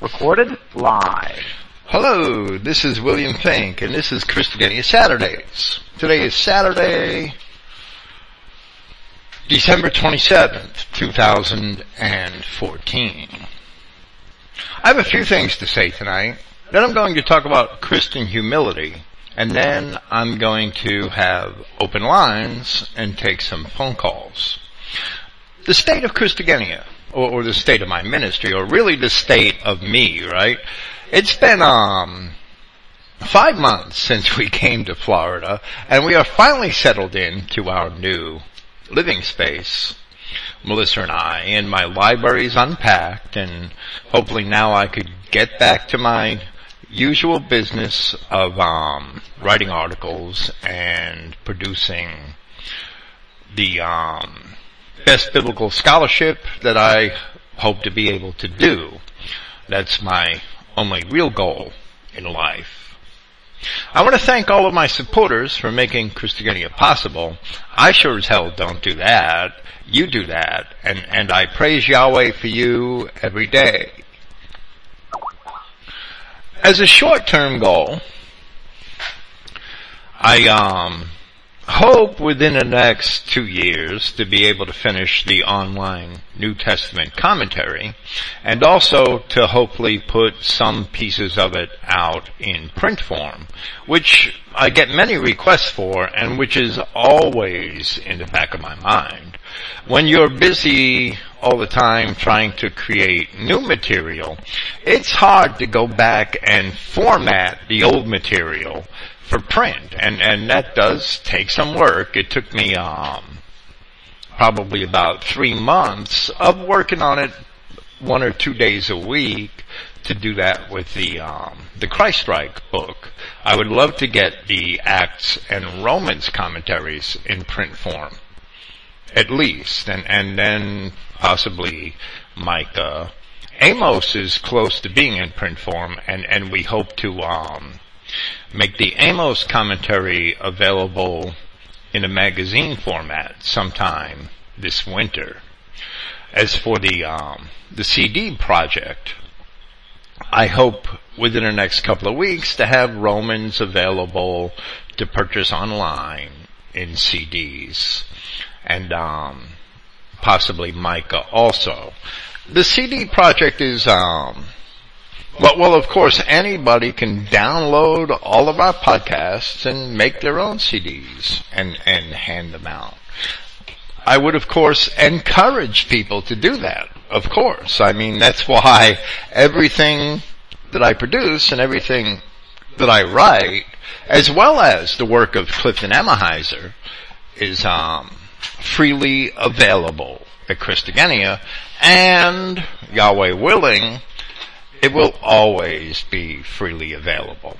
Recorded live. Hello, this is William Finck, and this is Christogenea Saturdays. Today is Saturday, December 27th, 2014. I have a few things to say tonight. Then I'm going to talk about Christian humility, and then I'm going to have open lines and take some phone calls. The state of Christogenea, or, or the state of my ministry, or really the state of me, right? It's been, um, five months since we came to Florida, and we are finally settled in to our new living space. Melissa and I, and my library's unpacked, and hopefully now I could get back to my usual business of um, writing articles and producing the um, best biblical scholarship that I hope to be able to do. That's my only real goal in life. I want to thank all of my supporters for making Christogenea possible. I sure as hell don't do that. You do that. And, and I praise Yahweh for you every day. As a short-term goal, I um, hope within the next two years to be able to finish the online New Testament commentary and also to hopefully put some pieces of it out in print form, which I get many requests for and which is always in the back of my mind. When you're busy all the time trying to create new material, it's hard to go back and format the old material for print, and and that does take some work. It took me um, probably about three months of working on it, one or two days a week, to do that with the um, the Christreich book. I would love to get the Acts and Romans commentaries in print form at least, and and then possibly Micah. Amos is close to being in print form, and and we hope to um, make the Amos commentary available in a magazine format sometime this winter. As for the um, the CD project, I hope within the next couple of weeks to have Romans available to purchase online in CDs and um, possibly Micah also. The CD project is, um, well, well, of course, anybody can download all of our podcasts and make their own CDs and, and hand them out. I would, of course, encourage people to do that. Of course. I mean, that's why everything that I produce and everything that I write, as well as the work of Clifton Emahiser, is, um, freely available at Christogenea, and Yahweh willing, it will always be freely available.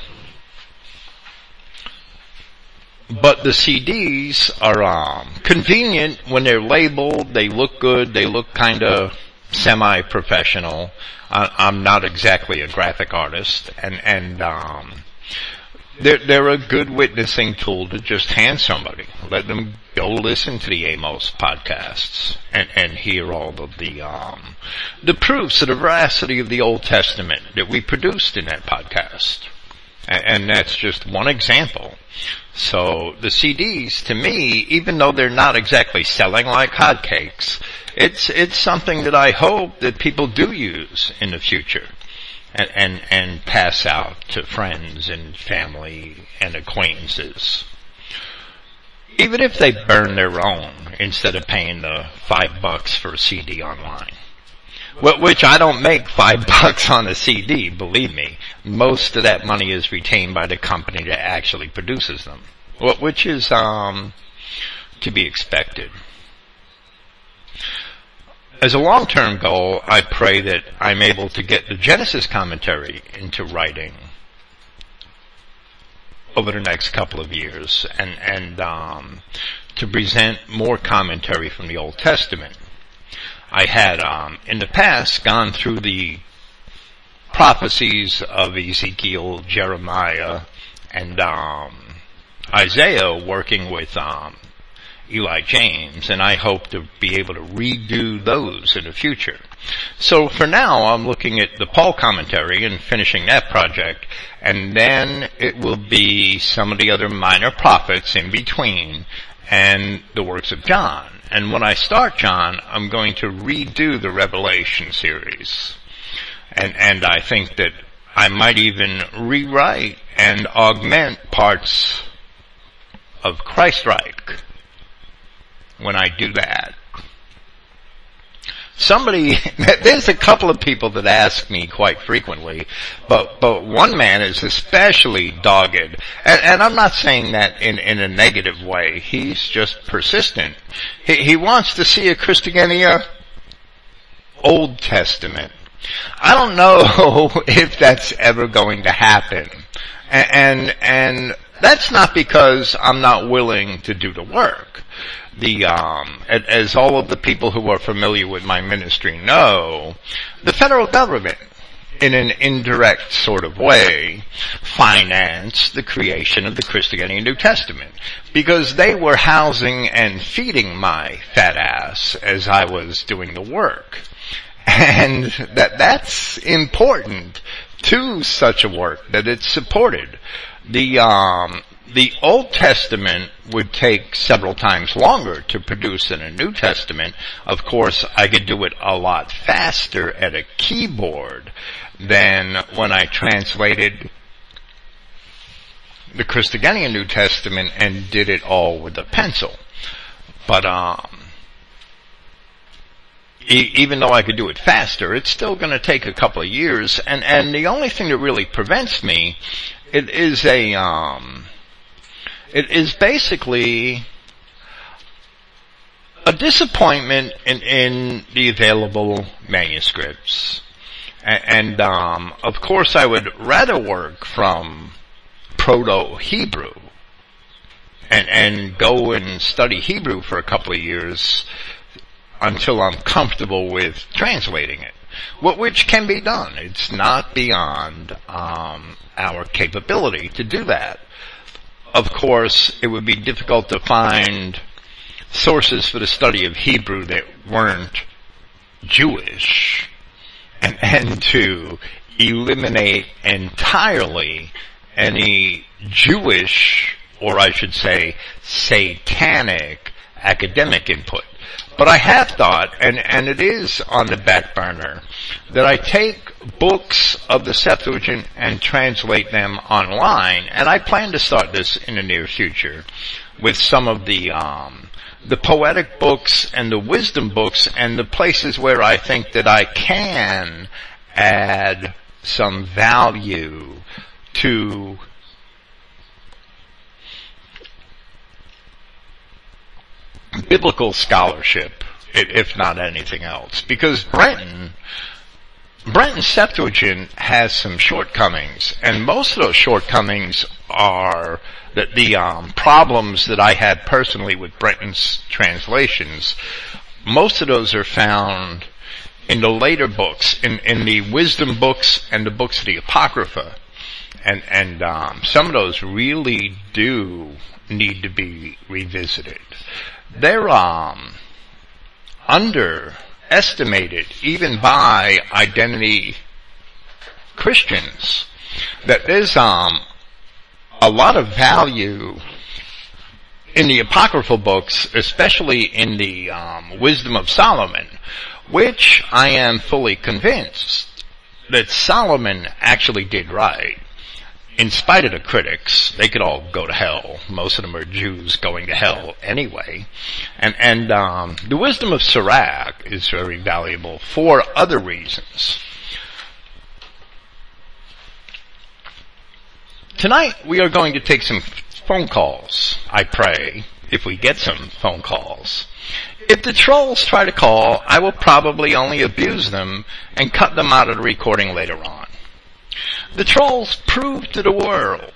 But the CDs are um, convenient when they're labeled. They look good. They look kind of semi-professional. I, I'm not exactly a graphic artist, and and um, they're, they're a good witnessing tool to just hand somebody. Let them go listen to the Amos podcasts and, and hear all of the, um, the proofs of the veracity of the Old Testament that we produced in that podcast. And, and that's just one example. So the CDs, to me, even though they're not exactly selling like hotcakes, it's, it's something that I hope that people do use in the future and, and, and pass out to friends and family and acquaintances. Even if they burn their own instead of paying the five bucks for a CD online. Which I don't make five bucks on a CD, believe me. Most of that money is retained by the company that actually produces them. Which is, um, to be expected. As a long-term goal, I pray that I'm able to get the Genesis commentary into writing over the next couple of years and, and, um, to present more commentary from the Old Testament. I had, um, in the past gone through the prophecies of Ezekiel, Jeremiah, and, um, Isaiah working with, um, Eli James, and I hope to be able to redo those in the future. So for now, I'm looking at the Paul commentary and finishing that project, and then it will be some of the other minor prophets in between and the works of John. And when I start John, I'm going to redo the Revelation series. And, and I think that I might even rewrite and augment parts of Christrike when I do that. Somebody, there's a couple of people that ask me quite frequently, but, but one man is especially dogged, and, and I'm not saying that in, in a negative way, he's just persistent. He, he wants to see a Christogenea Old Testament. I don't know if that's ever going to happen. And, and, and that's not because I'm not willing to do the work the um, as all of the people who are familiar with my ministry know, the federal government in an indirect sort of way, financed the creation of the Christogenea New Testament. Because they were housing and feeding my fat ass as I was doing the work. And that, that's important to such a work that it's supported. The, um, the Old Testament would take several times longer to produce than a New Testament. Of course, I could do it a lot faster at a keyboard than when I translated the Christogenea New Testament and did it all with a pencil. But, um, e- even though I could do it faster, it's still going to take a couple of years. And, and the only thing that really prevents me, it is a, um, it is basically a disappointment in, in the available manuscripts. And, and um, of course, I would rather work from Proto-Hebrew and, and go and study Hebrew for a couple of years until I'm comfortable with translating it. Which can be done. It's not beyond um, our capability to do that of course, it would be difficult to find sources for the study of Hebrew that weren't Jewish and, and to eliminate entirely any Jewish, or I should say, satanic academic input. But I have thought, and, and it is on the back burner, that I take books of the Septuagint and translate them online, and I plan to start this in the near future with some of the, um, the poetic books and the wisdom books and the places where I think that I can add some value to biblical scholarship, if not anything else. Because Brenton, Brenton Septuagint has some shortcomings, and most of those shortcomings are that the um, problems that I had personally with Brenton's translations. Most of those are found in the later books, in, in the wisdom books and the books of the Apocrypha. And, and, um, some of those really do need to be revisited they're underestimated even by identity Christians. That there's um, a lot of value in the apocryphal books, especially in the um, Wisdom of Solomon, which I am fully convinced that Solomon actually did right in spite of the critics, they could all go to hell. Most of them are Jews going to hell anyway. And, and, um, the wisdom of Sirach is very valuable for other reasons. Tonight we are going to take some phone calls, I pray, if we get some phone calls. If the trolls try to call, I will probably only abuse them and cut them out of the recording later on. The trolls prove to the world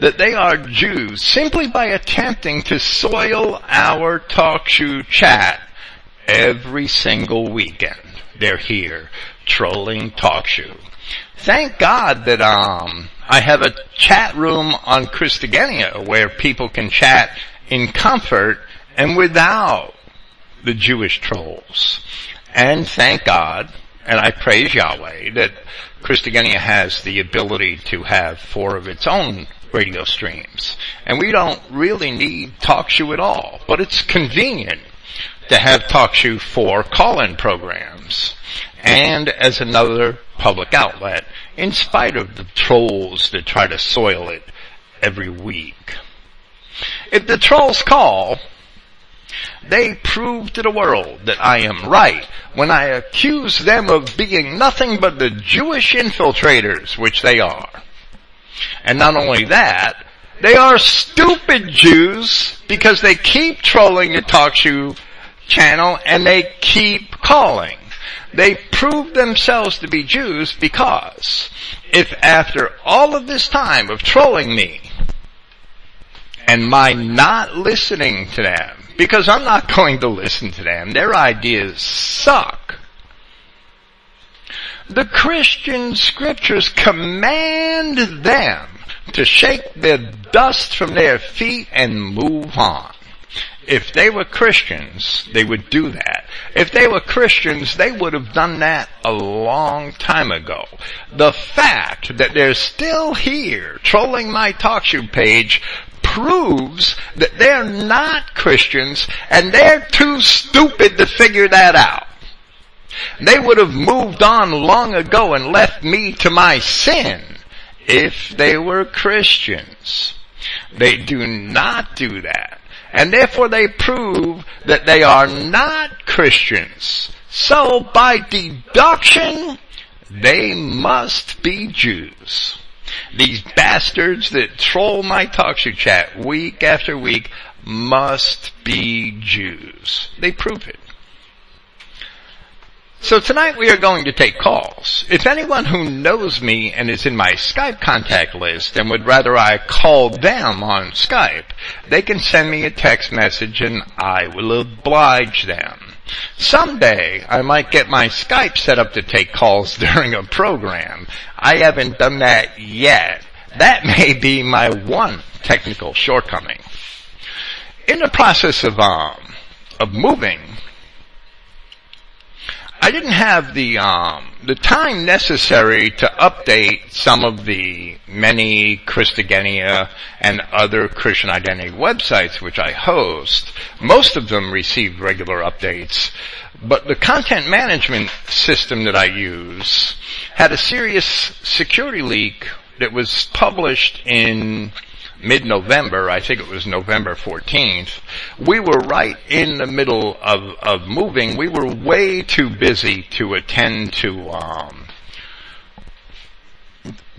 that they are Jews simply by attempting to soil our TalkShoe chat every single weekend. They're here trolling TalkShoe. Thank God that um I have a chat room on Christogenea where people can chat in comfort and without the Jewish trolls. And thank God, and I praise Yahweh, that Christogenea has the ability to have four of its own radio streams. And we don't really need TalkShoe at all, but it's convenient to have TalkShoe for call-in programs and as another public outlet in spite of the trolls that try to soil it every week. If the trolls call, they prove to the world that I am right when I accuse them of being nothing but the Jewish infiltrators, which they are. And not only that, they are stupid Jews because they keep trolling the TalkShoe channel and they keep calling. They prove themselves to be Jews because if after all of this time of trolling me and my not listening to them, because I'm not going to listen to them, their ideas suck. The Christian scriptures command them to shake the dust from their feet and move on. If they were Christians, they would do that. If they were Christians, they would have done that a long time ago. The fact that they're still here trolling my TalkShoe page proves that they're not Christians and they're too stupid to figure that out. They would have moved on long ago and left me to my sin if they were Christians. They do not do that. And therefore they prove that they are not Christians. So by deduction, they must be Jews. These bastards that troll my TalkShoe chat week after week must be Jews. They prove it. So tonight we are going to take calls. If anyone who knows me and is in my Skype contact list and would rather I call them on Skype, they can send me a text message and I will oblige them. Someday I might get my Skype set up to take calls during a program. I haven't done that yet. That may be my one technical shortcoming. In the process of, um, of moving, I didn't have the um, the time necessary to update some of the many Christogenea and other Christian identity websites which I host. Most of them received regular updates, but the content management system that I use had a serious security leak that was published in mid-November, I think it was November 14th, we were right in the middle of, of moving. We were way too busy to attend to, um,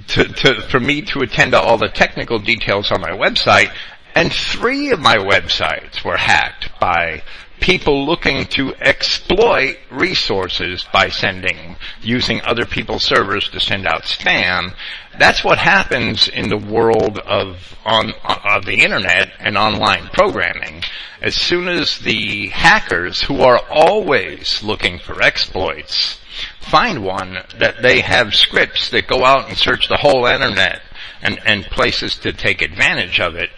to, to, for me to attend to all the technical details on my website, and three of my websites were hacked by people looking to exploit resources by sending, using other people's servers to send out spam. That's what happens in the world of, on, of the internet and online programming. As soon as the hackers, who are always looking for exploits, find one that they have scripts that go out and search the whole internet and, and places to take advantage of it,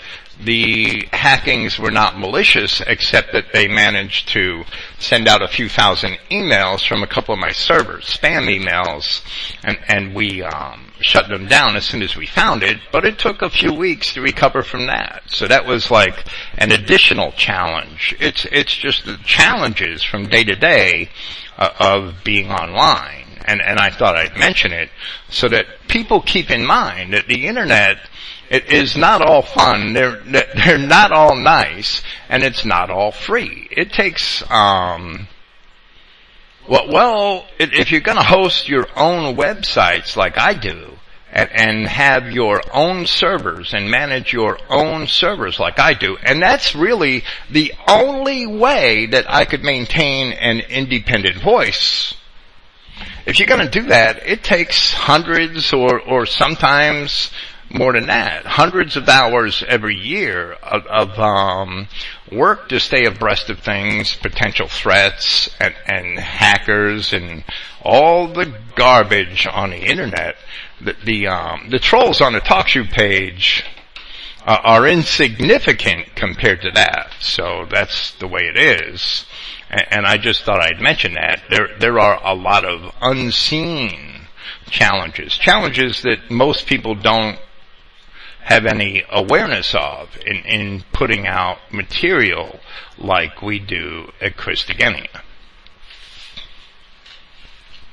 the hackings were not malicious except that they managed to send out a few thousand emails from a couple of my servers, spam emails, and, and we um, shut them down as soon as we found it, but it took a few weeks to recover from that. So that was like an additional challenge. It's, it's just the challenges from day to day uh, of being online. And, and I thought I'd mention it so that people keep in mind that the internet it is not all fun. They're, they're not all nice and it's not all free. It takes, um, well, well, if you're gonna host your own websites like I do, and, and, have your own servers and manage your own servers like I do. And that's really the only way that I could maintain an independent voice. If you're gonna do that, it takes hundreds or, or sometimes more than that, hundreds of hours every year of, of um, work to stay abreast of things, potential threats, and, and hackers, and all the garbage on the internet. The the, um, the trolls on the TalkShoe page uh, are insignificant compared to that. So that's the way it is. And, and I just thought I'd mention that. There, there are a lot of unseen challenges, challenges that most people don't have any awareness of in, in putting out material like we do at Christogenea.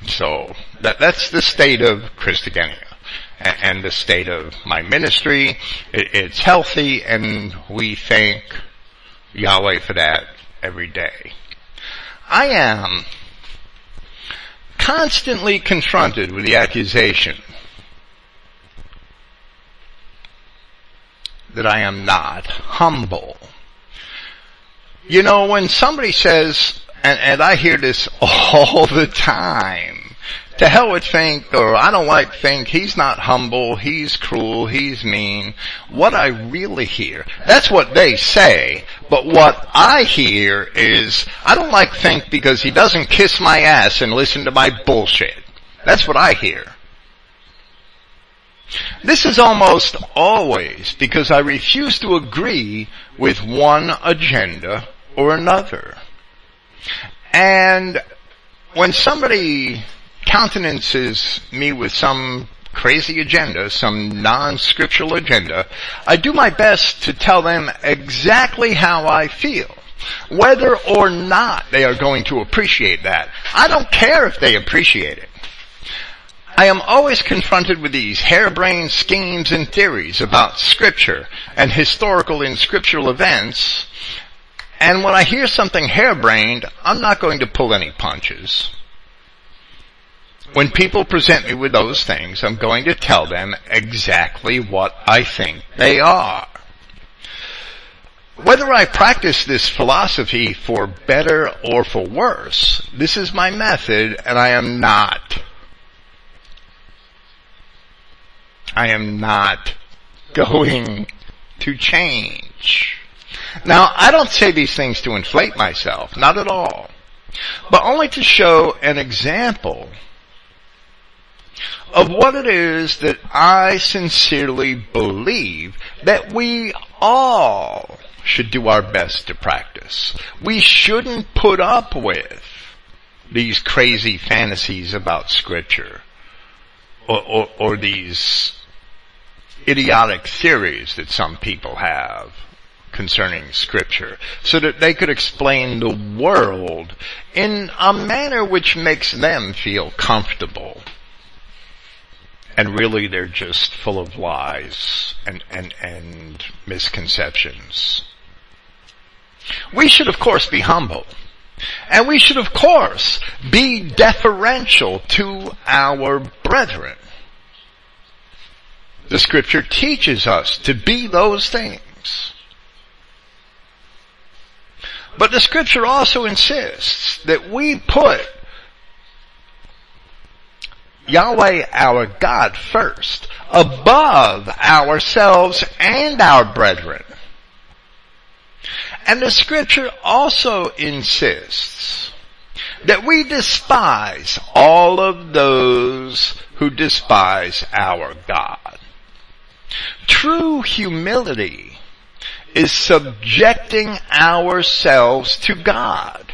So that, that's the state of Christogenea and the state of my ministry. It's healthy and we thank Yahweh for that every day. I am constantly confronted with the accusation that I am not humble. You know, when somebody says, and, and I hear this all the time, to hell with Finck, or I don't like Finck, he's not humble, he's cruel, he's mean. What I really hear, that's what they say, but what I hear is, I don't like Finck because he doesn't kiss my ass and listen to my bullshit. That's what I hear. This is almost always because I refuse to agree with one agenda or another. And when somebody countenances me with some crazy agenda, some non-scriptural agenda, I do my best to tell them exactly how I feel. Whether or not they are going to appreciate that. I don't care if they appreciate it. I am always confronted with these harebrained schemes and theories about scripture and historical and scriptural events. And when I hear something harebrained, I'm not going to pull any punches. When people present me with those things, I'm going to tell them exactly what I think they are. Whether I practice this philosophy for better or for worse, this is my method and I am not I am not going to change. Now, I don't say these things to inflate myself, not at all, but only to show an example of what it is that I sincerely believe that we all should do our best to practice. We shouldn't put up with these crazy fantasies about scripture or, or, or these idiotic theories that some people have concerning scripture so that they could explain the world in a manner which makes them feel comfortable. And really they're just full of lies and, and, and misconceptions. We should of course be humble. And we should of course be deferential to our brethren. The scripture teaches us to be those things. But the scripture also insists that we put Yahweh our God first, above ourselves and our brethren. And the scripture also insists that we despise all of those who despise our God. True humility is subjecting ourselves to God.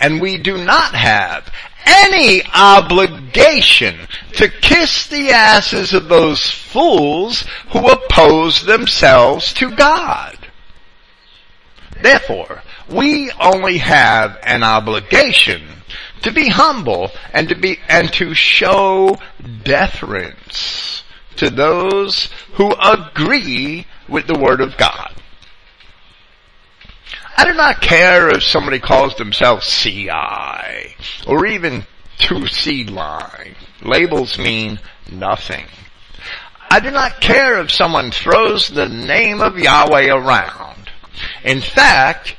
And we do not have any obligation to kiss the asses of those fools who oppose themselves to God. Therefore, we only have an obligation to be humble and to be, and to show deference to those who agree with the Word of God. I do not care if somebody calls themselves CI or even Two Seedline. Labels mean nothing. I do not care if someone throws the name of Yahweh around. In fact,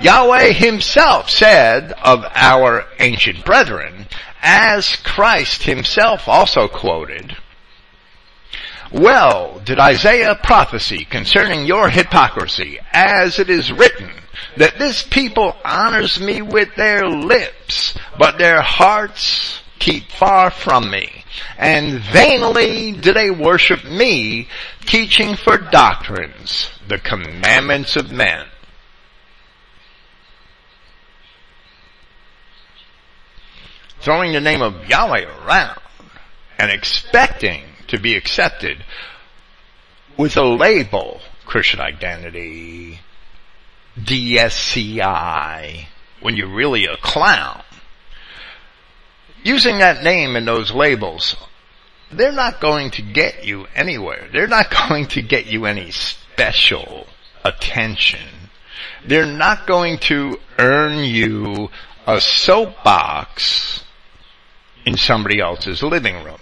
Yahweh himself said of our ancient brethren, as Christ himself also quoted, well did Isaiah prophesy concerning your hypocrisy, as it is written, that this people honors me with their lips, but their hearts keep far from me. And vainly do they worship me, teaching for doctrines the commandments of men. Throwing the name of Yahweh around and expecting to be accepted with a label, Christian identity, DSCI, when you're really a clown. Using that name and those labels, they're not going to get you anywhere. They're not going to get you any special attention. They're not going to earn you a soapbox in somebody else's living room.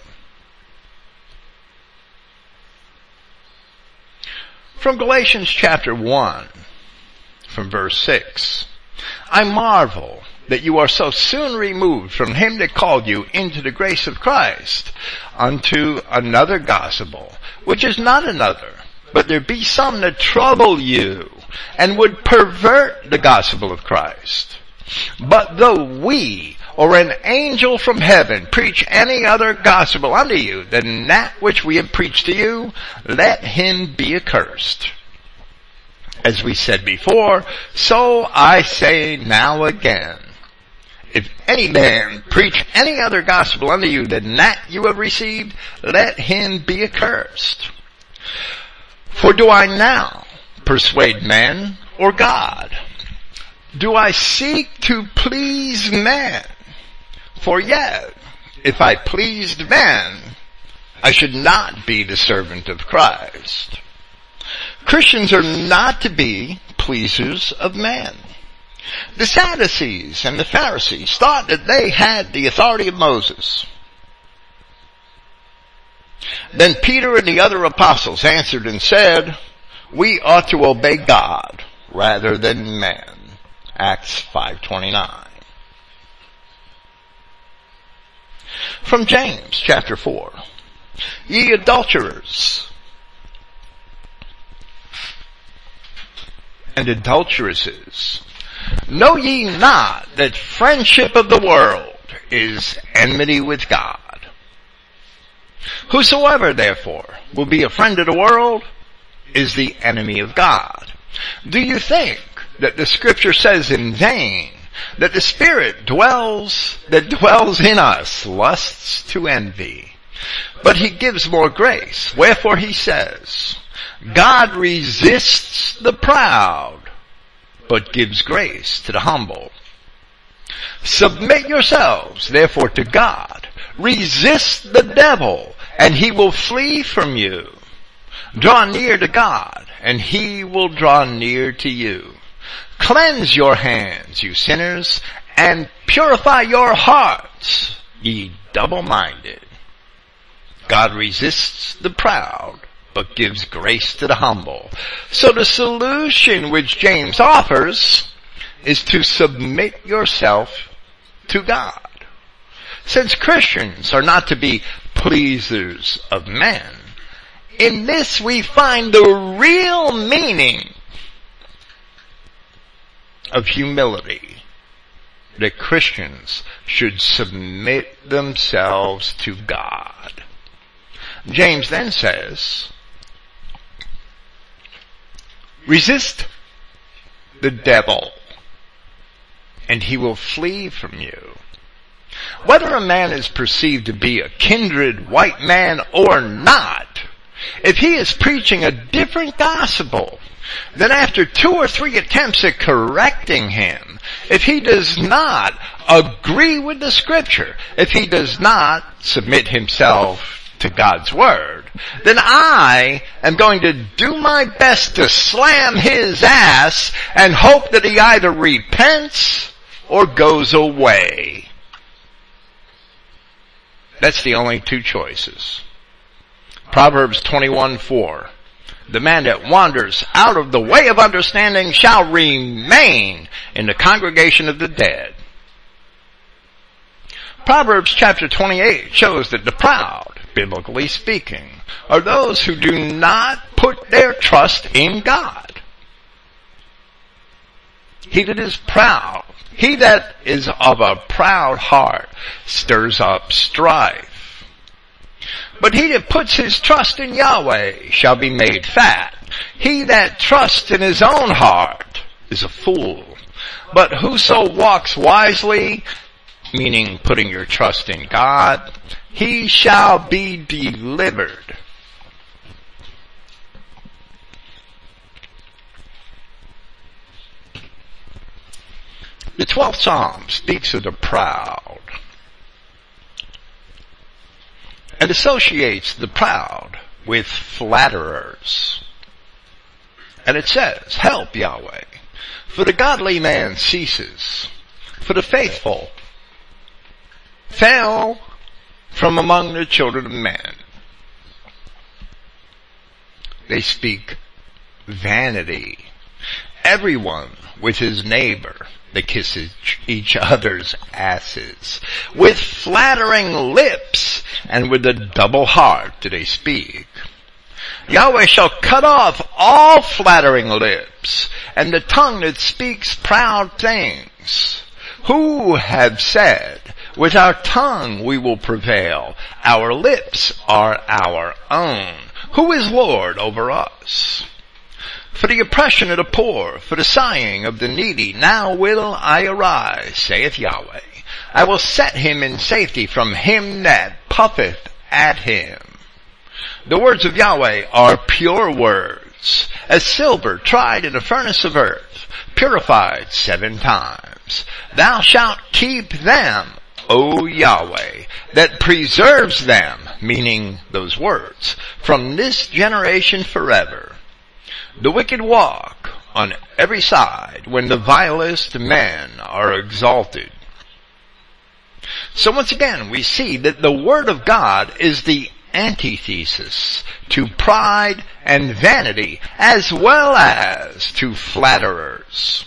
From Galatians chapter 1, from verse 6. I marvel that you are so soon removed from him that called you into the grace of Christ unto another gospel, which is not another, but there be some that trouble you and would pervert the gospel of Christ. But though we or an angel from heaven preach any other gospel unto you than that which we have preached to you, let him be accursed. As we said before, so I say now again. If any man preach any other gospel unto you than that you have received, let him be accursed. For do I now persuade man or God? Do I seek to please man? For yet, if I pleased man, I should not be the servant of Christ. Christians are not to be pleasers of men. The Sadducees and the Pharisees thought that they had the authority of Moses. Then Peter and the other apostles answered and said, we ought to obey God rather than men. Acts 529. From James chapter 4. Ye adulterers and adulteresses, know ye not that friendship of the world is enmity with God? Whosoever therefore will be a friend of the world is the enemy of God. Do you think that the scripture says in vain that the Spirit dwells, that dwells in us, lusts to envy. But He gives more grace. Wherefore He says, God resists the proud, but gives grace to the humble. Submit yourselves, therefore, to God. Resist the devil, and he will flee from you. Draw near to God, and he will draw near to you. Cleanse your hands, you sinners, and purify your hearts, ye double-minded. God resists the proud, but gives grace to the humble. So the solution which James offers is to submit yourself to God. Since Christians are not to be pleasers of men, in this we find the real meaning of humility that Christians should submit themselves to God. James then says, resist the devil and he will flee from you. Whether a man is perceived to be a kindred white man or not, if he is preaching a different gospel then after two or three attempts at correcting him, if he does not agree with the scripture, if he does not submit himself to God's word, then I am going to do my best to slam his ass and hope that he either repents or goes away. That's the only two choices. Proverbs 21 4. The man that wanders out of the way of understanding shall remain in the congregation of the dead. Proverbs chapter 28 shows that the proud, biblically speaking, are those who do not put their trust in God. He that is proud, he that is of a proud heart stirs up strife. But he that puts his trust in Yahweh shall be made fat. He that trusts in his own heart is a fool. But whoso walks wisely, meaning putting your trust in God, he shall be delivered. The 12th Psalm speaks of the proud and associates the proud with flatterers. And it says, help Yahweh, for the godly man ceases, for the faithful fell from among the children of men. They speak vanity. Everyone with his neighbor they kiss each other's asses. With flattering lips and with a double heart do they speak. Yahweh shall cut off all flattering lips and the tongue that speaks proud things. Who have said, with our tongue we will prevail. Our lips are our own. Who is Lord over us? For the oppression of the poor, for the sighing of the needy, now will I arise, saith Yahweh. I will set him in safety from him that puffeth at him. The words of Yahweh are pure words, as silver tried in a furnace of earth, purified seven times. Thou shalt keep them, O Yahweh, that preserves them, meaning those words, from this generation forever. The wicked walk on every side when the vilest men are exalted. So once again, we see that the Word of God is the antithesis to pride and vanity as well as to flatterers.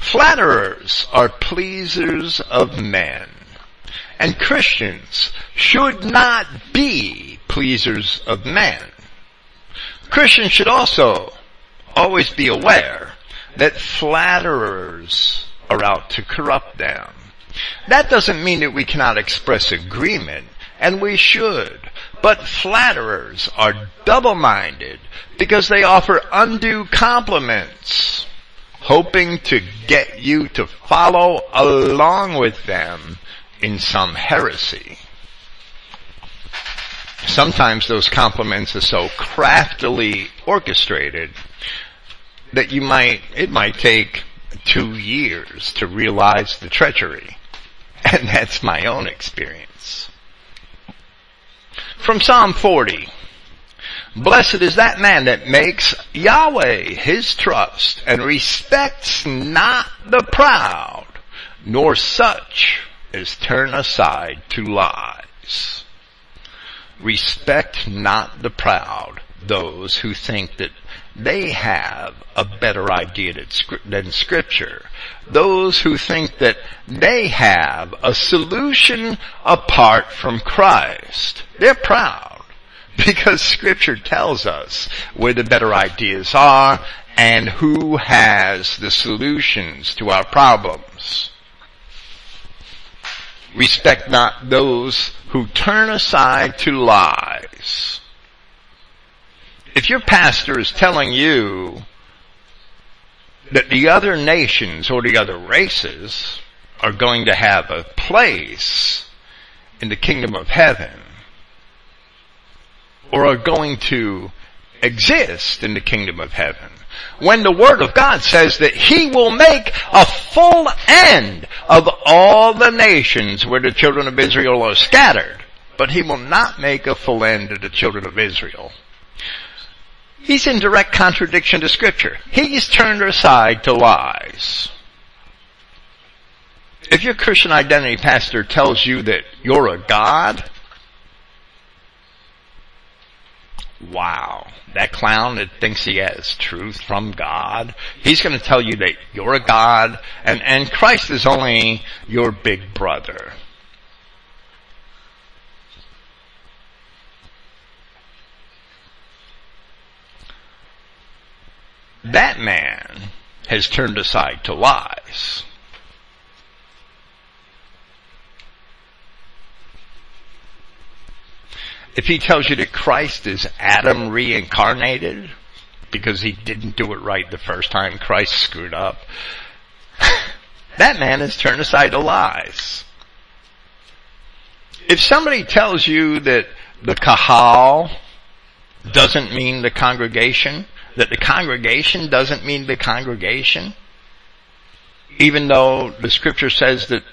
Flatterers are pleasers of men. And Christians should not be pleasers of men. Christians should also always be aware that flatterers are out to corrupt them. That doesn't mean that we cannot express agreement, and we should. But flatterers are double-minded because they offer undue compliments, hoping to get you to follow along with them in some heresy. Sometimes those compliments are so craftily orchestrated that you might, it might take two years to realize the treachery. And that's my own experience. From Psalm 40. Blessed is that man that makes Yahweh his trust and respects not the proud, nor such as turn aside to lies. Respect not the proud, those who think that they have a better idea than scripture. Those who think that they have a solution apart from Christ. They're proud because scripture tells us where the better ideas are and who has the solutions to our problems. Respect not those who turn aside to lies if your pastor is telling you that the other nations or the other races are going to have a place in the kingdom of heaven or are going to exist in the kingdom of heaven. When the word of God says that he will make a full end of all the nations where the children of Israel are scattered, but he will not make a full end of the children of Israel. He's in direct contradiction to scripture. He's turned aside to lies. If your Christian identity pastor tells you that you're a God, wow, that clown that thinks he has truth from God, he's going to tell you that you're a God and, and Christ is only your big brother. That man has turned aside to lies. If he tells you that Christ is Adam reincarnated because he didn't do it right the first time, Christ screwed up, that man has turned aside to lies. If somebody tells you that the kahal doesn't mean the congregation, that the congregation doesn't mean the congregation, even though the scripture says that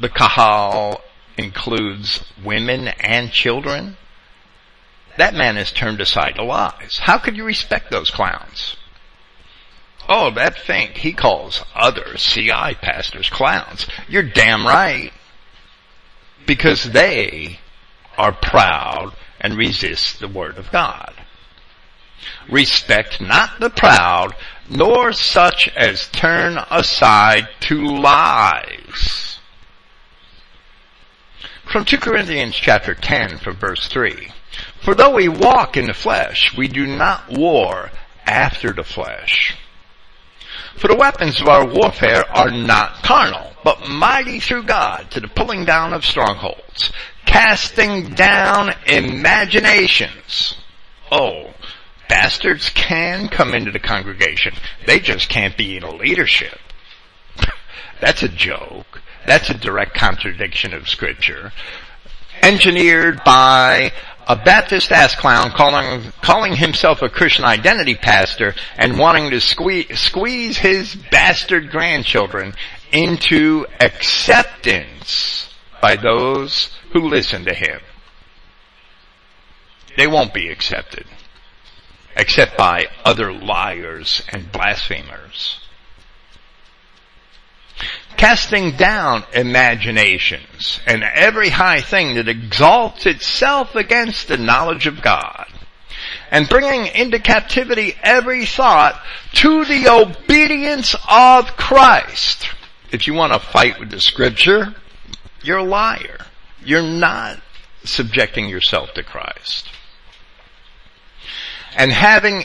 the kahal includes women and children, that man has turned aside to lies. How could you respect those clowns? Oh, that Finck, he calls other CI pastors clowns. You're damn right. Because they are proud and resist the word of God. Respect not the proud, nor such as turn aside to lies. From 2 Corinthians chapter 10 from verse 3. For though we walk in the flesh, we do not war after the flesh. For the weapons of our warfare are not carnal, but mighty through God to the pulling down of strongholds, casting down imaginations. Oh, bastards can come into the congregation. They just can't be in a leadership. That's a joke. That's a direct contradiction of scripture. Engineered by a Baptist ass clown calling, calling himself a Christian identity pastor and wanting to squeeze his bastard grandchildren into acceptance by those who listen to him. They won't be accepted except by other liars and blasphemers casting down imaginations and every high thing that exalts itself against the knowledge of God, and bringing into captivity every thought to the obedience of Christ. If you want to fight with the scripture, you're a liar. You're not subjecting yourself to Christ. And having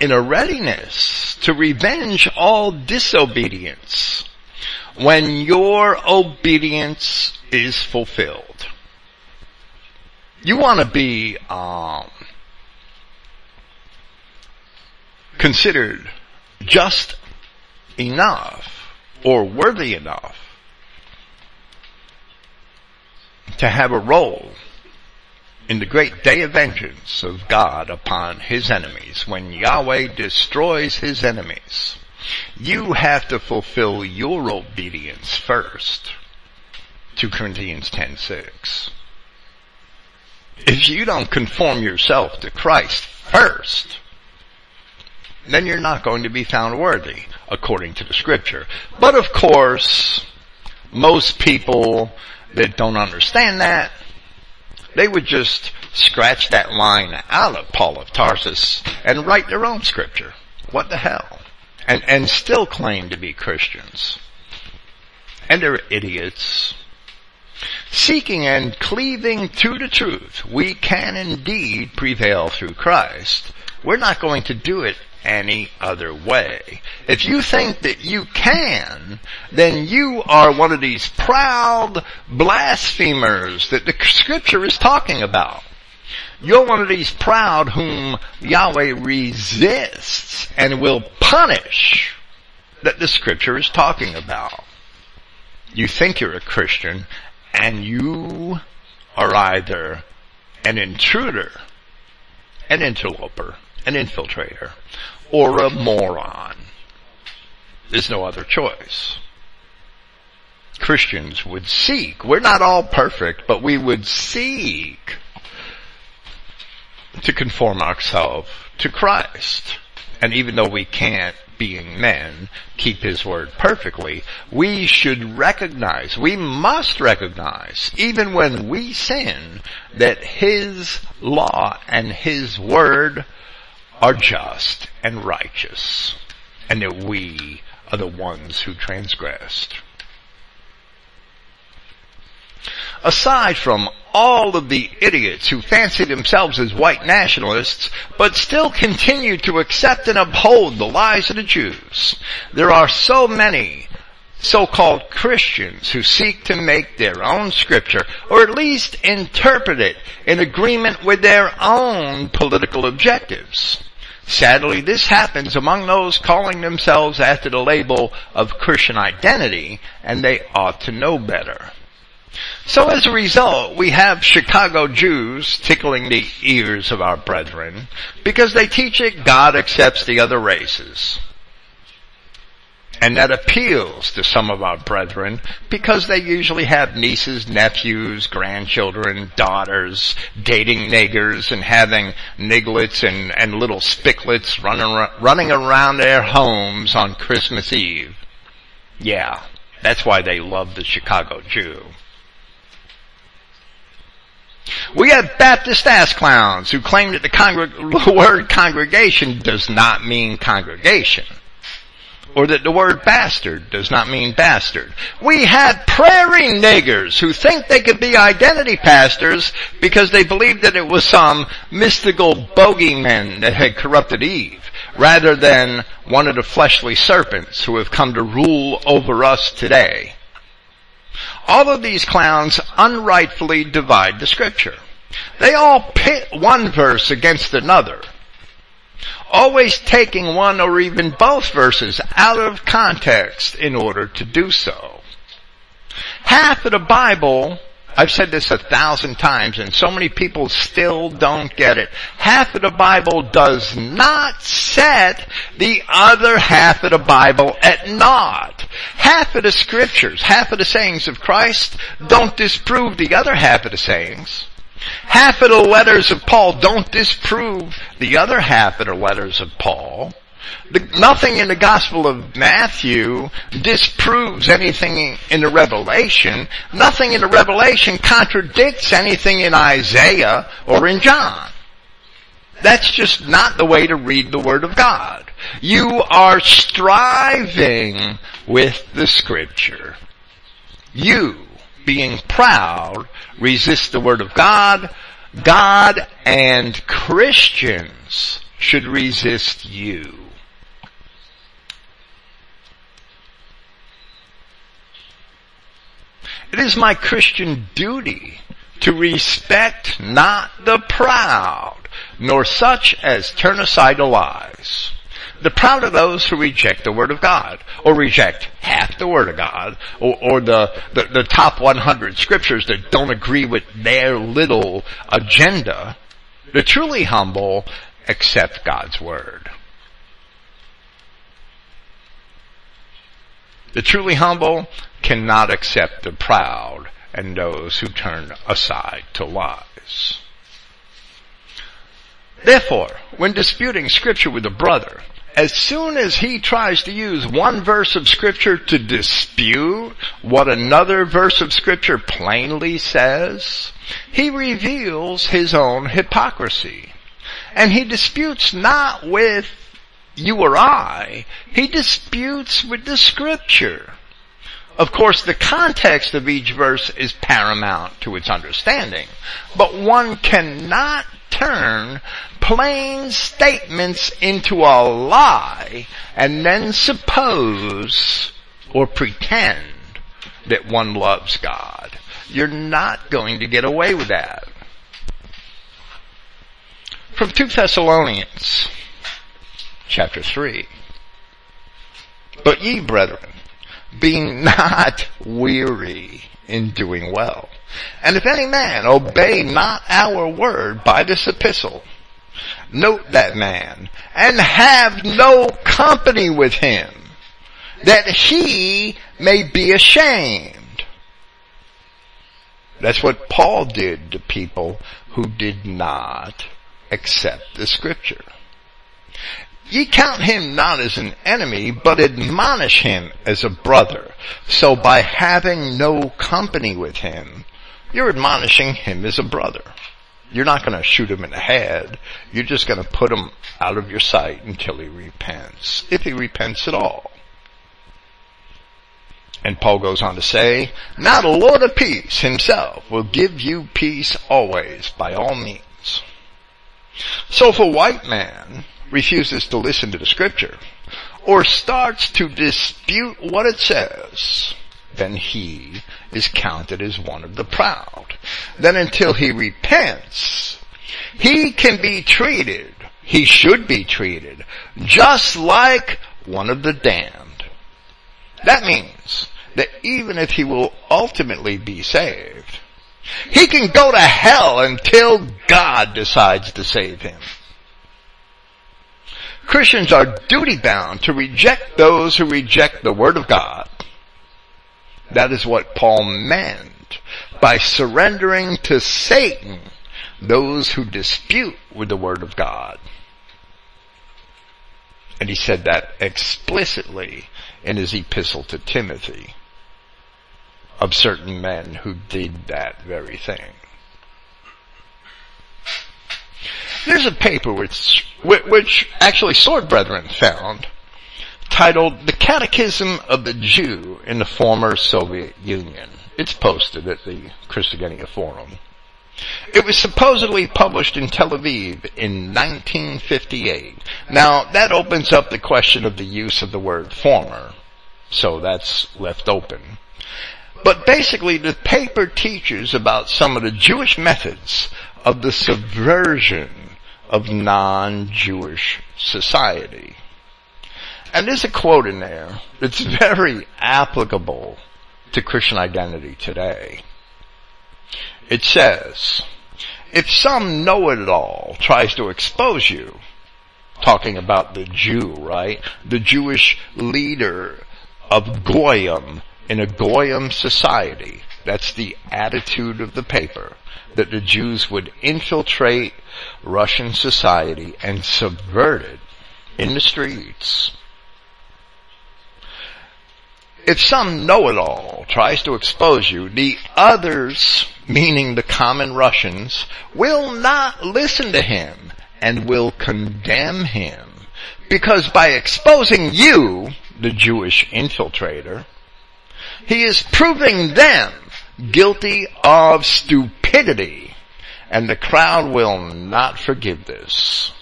in a readiness to revenge all disobedience when your obedience is fulfilled. You want to be um, considered just enough or worthy enough to have a role in the great day of vengeance of God upon his enemies when Yahweh destroys his enemies. You have to fulfill your obedience first. 2 Corinthians 10:6. If you don't conform yourself to Christ first, then you're not going to be found worthy according to the scripture. But of course, most people that don't understand that, they would just scratch that line out of Paul of Tarsus and write their own scripture. What the hell? and, and still claim to be Christians. And they're idiots. Seeking and cleaving to the truth, we can indeed prevail through Christ. We're not going to do it any other way. If you think that you can, then you are one of these proud blasphemers that the scripture is talking about. You're one of these proud whom Yahweh resists and will punish that the scripture is talking about. You think you're a Christian and you are either an intruder, an interloper, an infiltrator, or a moron. There's no other choice. Christians would seek, we're not all perfect, but we would seek to conform ourselves to Christ. And even though we can't, being men, keep His word perfectly, we should recognize, we must recognize, even when we sin, that His law and His word are just and righteous. And that we are the ones who transgressed. Aside from all of the idiots who fancy themselves as white nationalists, but still continue to accept and uphold the lies of the Jews. There are so many so-called Christians who seek to make their own scripture, or at least interpret it in agreement with their own political objectives. Sadly, this happens among those calling themselves after the label of Christian identity, and they ought to know better. So as a result, we have Chicago Jews tickling the ears of our brethren because they teach that God accepts the other races. And that appeals to some of our brethren because they usually have nieces, nephews, grandchildren, daughters, dating niggers and having nigglets and, and little spicklets running, running around their homes on Christmas Eve. Yeah, that's why they love the Chicago Jew. We have Baptist ass clowns who claim that the congreg- word congregation does not mean congregation or that the word bastard does not mean bastard. We had prairie niggers who think they could be identity pastors because they believed that it was some mystical bogeyman that had corrupted Eve, rather than one of the fleshly serpents who have come to rule over us today. All of these clowns unrightfully divide the scripture. They all pit one verse against another always taking one or even both verses out of context in order to do so. Half of the Bible, I've said this a thousand times and so many people still don't get it. Half of the Bible does not set the other half of the Bible at naught. Half of the scriptures, half of the sayings of Christ don't disprove the other half of the sayings. Half of the letters of Paul don't disprove the other half of the letters of Paul. The, nothing in the Gospel of Matthew disproves anything in the Revelation. Nothing in the Revelation contradicts anything in Isaiah or in John. That's just not the way to read the Word of God. You are striving with the Scripture. You being proud, resist the word of God. God and Christians should resist you. It is my Christian duty to respect not the proud, nor such as turn aside the lies. The proud are those who reject the Word of God, or reject half the Word of God, or, or the, the, the top 100 scriptures that don't agree with their little agenda. The truly humble accept God's Word. The truly humble cannot accept the proud and those who turn aside to lies. Therefore, when disputing scripture with a brother, as soon as he tries to use one verse of scripture to dispute what another verse of scripture plainly says, he reveals his own hypocrisy. And he disputes not with you or I, he disputes with the scripture. Of course, the context of each verse is paramount to its understanding, but one cannot turn plain statements into a lie and then suppose or pretend that one loves God. You're not going to get away with that. From 2 Thessalonians chapter 3. But ye brethren, being not weary in doing well. And if any man obey not our word by this epistle, note that man, and have no company with him, that he may be ashamed. That's what Paul did to people who did not accept the scripture. Ye count him not as an enemy, but admonish him as a brother. So by having no company with him, you're admonishing him as a brother. You're not going to shoot him in the head. You're just going to put him out of your sight until he repents. If he repents at all. And Paul goes on to say, now the Lord of peace himself will give you peace always by all means. So if a white man refuses to listen to the scripture or starts to dispute what it says, then he is counted as one of the proud. Then until he repents, he can be treated, he should be treated, just like one of the damned. That means that even if he will ultimately be saved, he can go to hell until God decides to save him. Christians are duty bound to reject those who reject the Word of God. That is what Paul meant by surrendering to Satan those who dispute with the Word of God. And he said that explicitly in his epistle to Timothy of certain men who did that very thing. There's a paper which, which actually Sword Brethren found titled The Catechism of the Jew in the Former Soviet Union. It's posted at the Christogenea Forum. It was supposedly published in Tel Aviv in 1958. Now, that opens up the question of the use of the word former. So that's left open. But basically the paper teaches about some of the Jewish methods of the subversion of non-Jewish society. And there's a quote in there that's very applicable to Christian identity today. It says, if some know-it-all tries to expose you, talking about the Jew, right? The Jewish leader of Goyim in a Goyim society. That's the attitude of the paper. That the Jews would infiltrate Russian society and subvert it in the streets. If some know-it-all tries to expose you, the others, meaning the common Russians, will not listen to him and will condemn him. Because by exposing you, the Jewish infiltrator, he is proving them guilty of stupidity. And the crowd will not forgive this.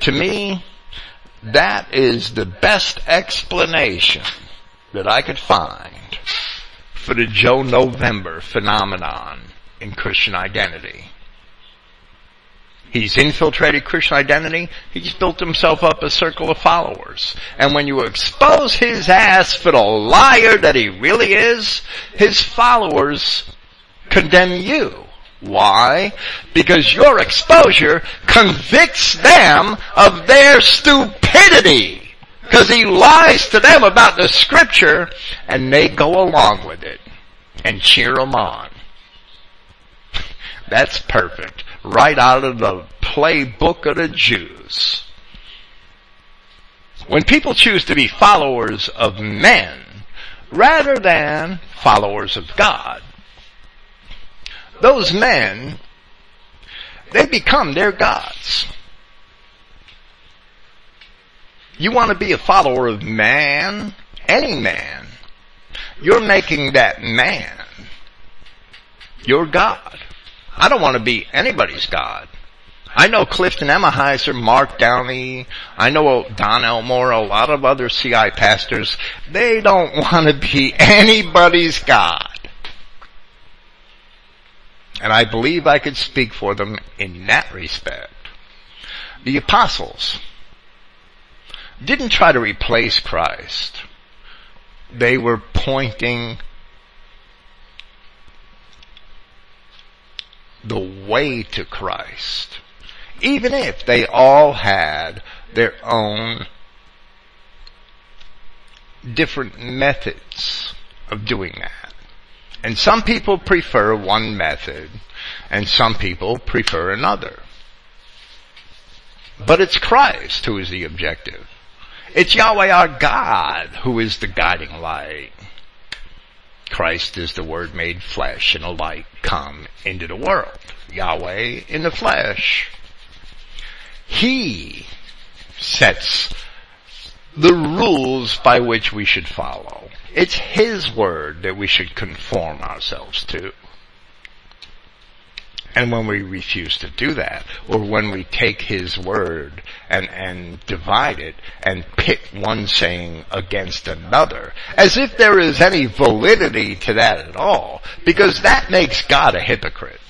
To me, that is the best explanation that I could find for the Joe November phenomenon in Christian identity. He's infiltrated Christian identity. He's built himself up a circle of followers. And when you expose his ass for the liar that he really is, his followers condemn you. Why? Because your exposure convicts them of their stupidity. Because he lies to them about the scripture and they go along with it and cheer him on. That's perfect right out of the playbook of the Jews. When people choose to be followers of men rather than followers of God, those men, they become their gods. You want to be a follower of man, any man, you're making that man your God. I don't want to be anybody's God. I know Clifton Emahiser, Mark Downey, I know Don Elmore, a lot of other CI pastors, they don't want to be anybody's God. And I believe I could speak for them in that respect. The apostles didn't try to replace Christ. They were pointing the way to Christ. Even if they all had their own different methods of doing that. And some people prefer one method and some people prefer another. But it's Christ who is the objective. It's Yahweh our God who is the guiding light. Christ is the Word made flesh and a light come into the world. Yahweh in the flesh. He sets the rules by which we should follow. It's His Word that we should conform ourselves to. And when we refuse to do that, or when we take His Word and, and divide it and pit one saying against another, as if there is any validity to that at all, because that makes God a hypocrite.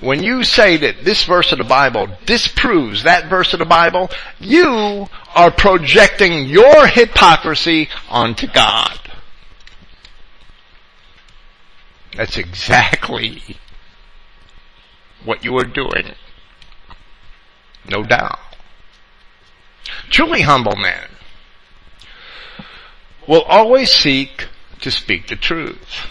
When you say that this verse of the Bible disproves that verse of the Bible, you are projecting your hypocrisy onto God. That's exactly what you are doing. No doubt. Truly humble men will always seek to speak the truth.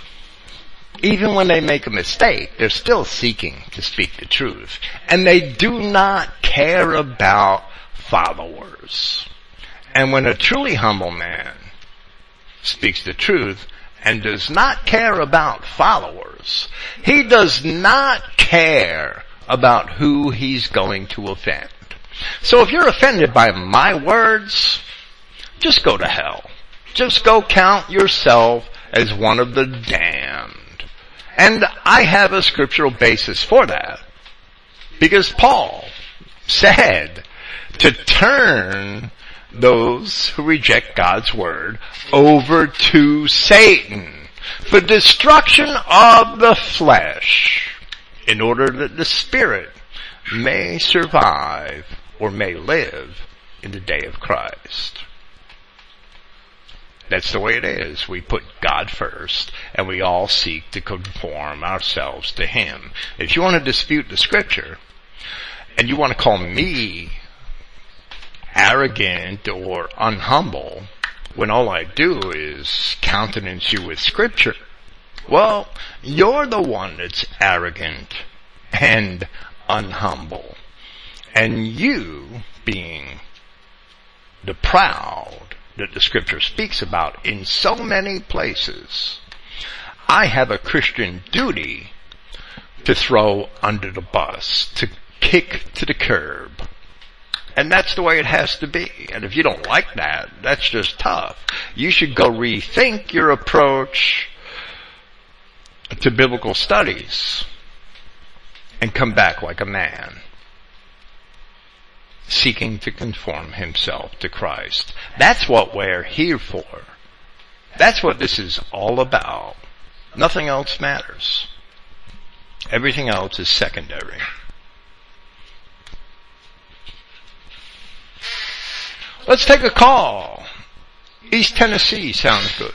Even when they make a mistake, they're still seeking to speak the truth. And they do not care about followers. And when a truly humble man speaks the truth and does not care about followers, he does not care about who he's going to offend. So if you're offended by my words, just go to hell. Just go count yourself as one of the damned. And I have a scriptural basis for that. Because Paul said to turn those who reject God's word over to Satan for destruction of the flesh in order that the spirit may survive or may live in the day of Christ. That's the way it is. We put God first and we all seek to conform ourselves to Him. If you want to dispute the scripture and you want to call me arrogant or unhumble when all I do is countenance you with scripture, well, you're the one that's arrogant and unhumble. And you being the proud that the scripture speaks about in so many places, I have a Christian duty to throw under the bus, to kick to the curb. And that's the way it has to be. And if you don't like that, that's just tough. You should go rethink your approach to biblical studies and come back like a man seeking to conform himself to Christ. That's what we're here for. That's what this is all about. Nothing else matters. Everything else is secondary. Let's take a call. East Tennessee sounds good.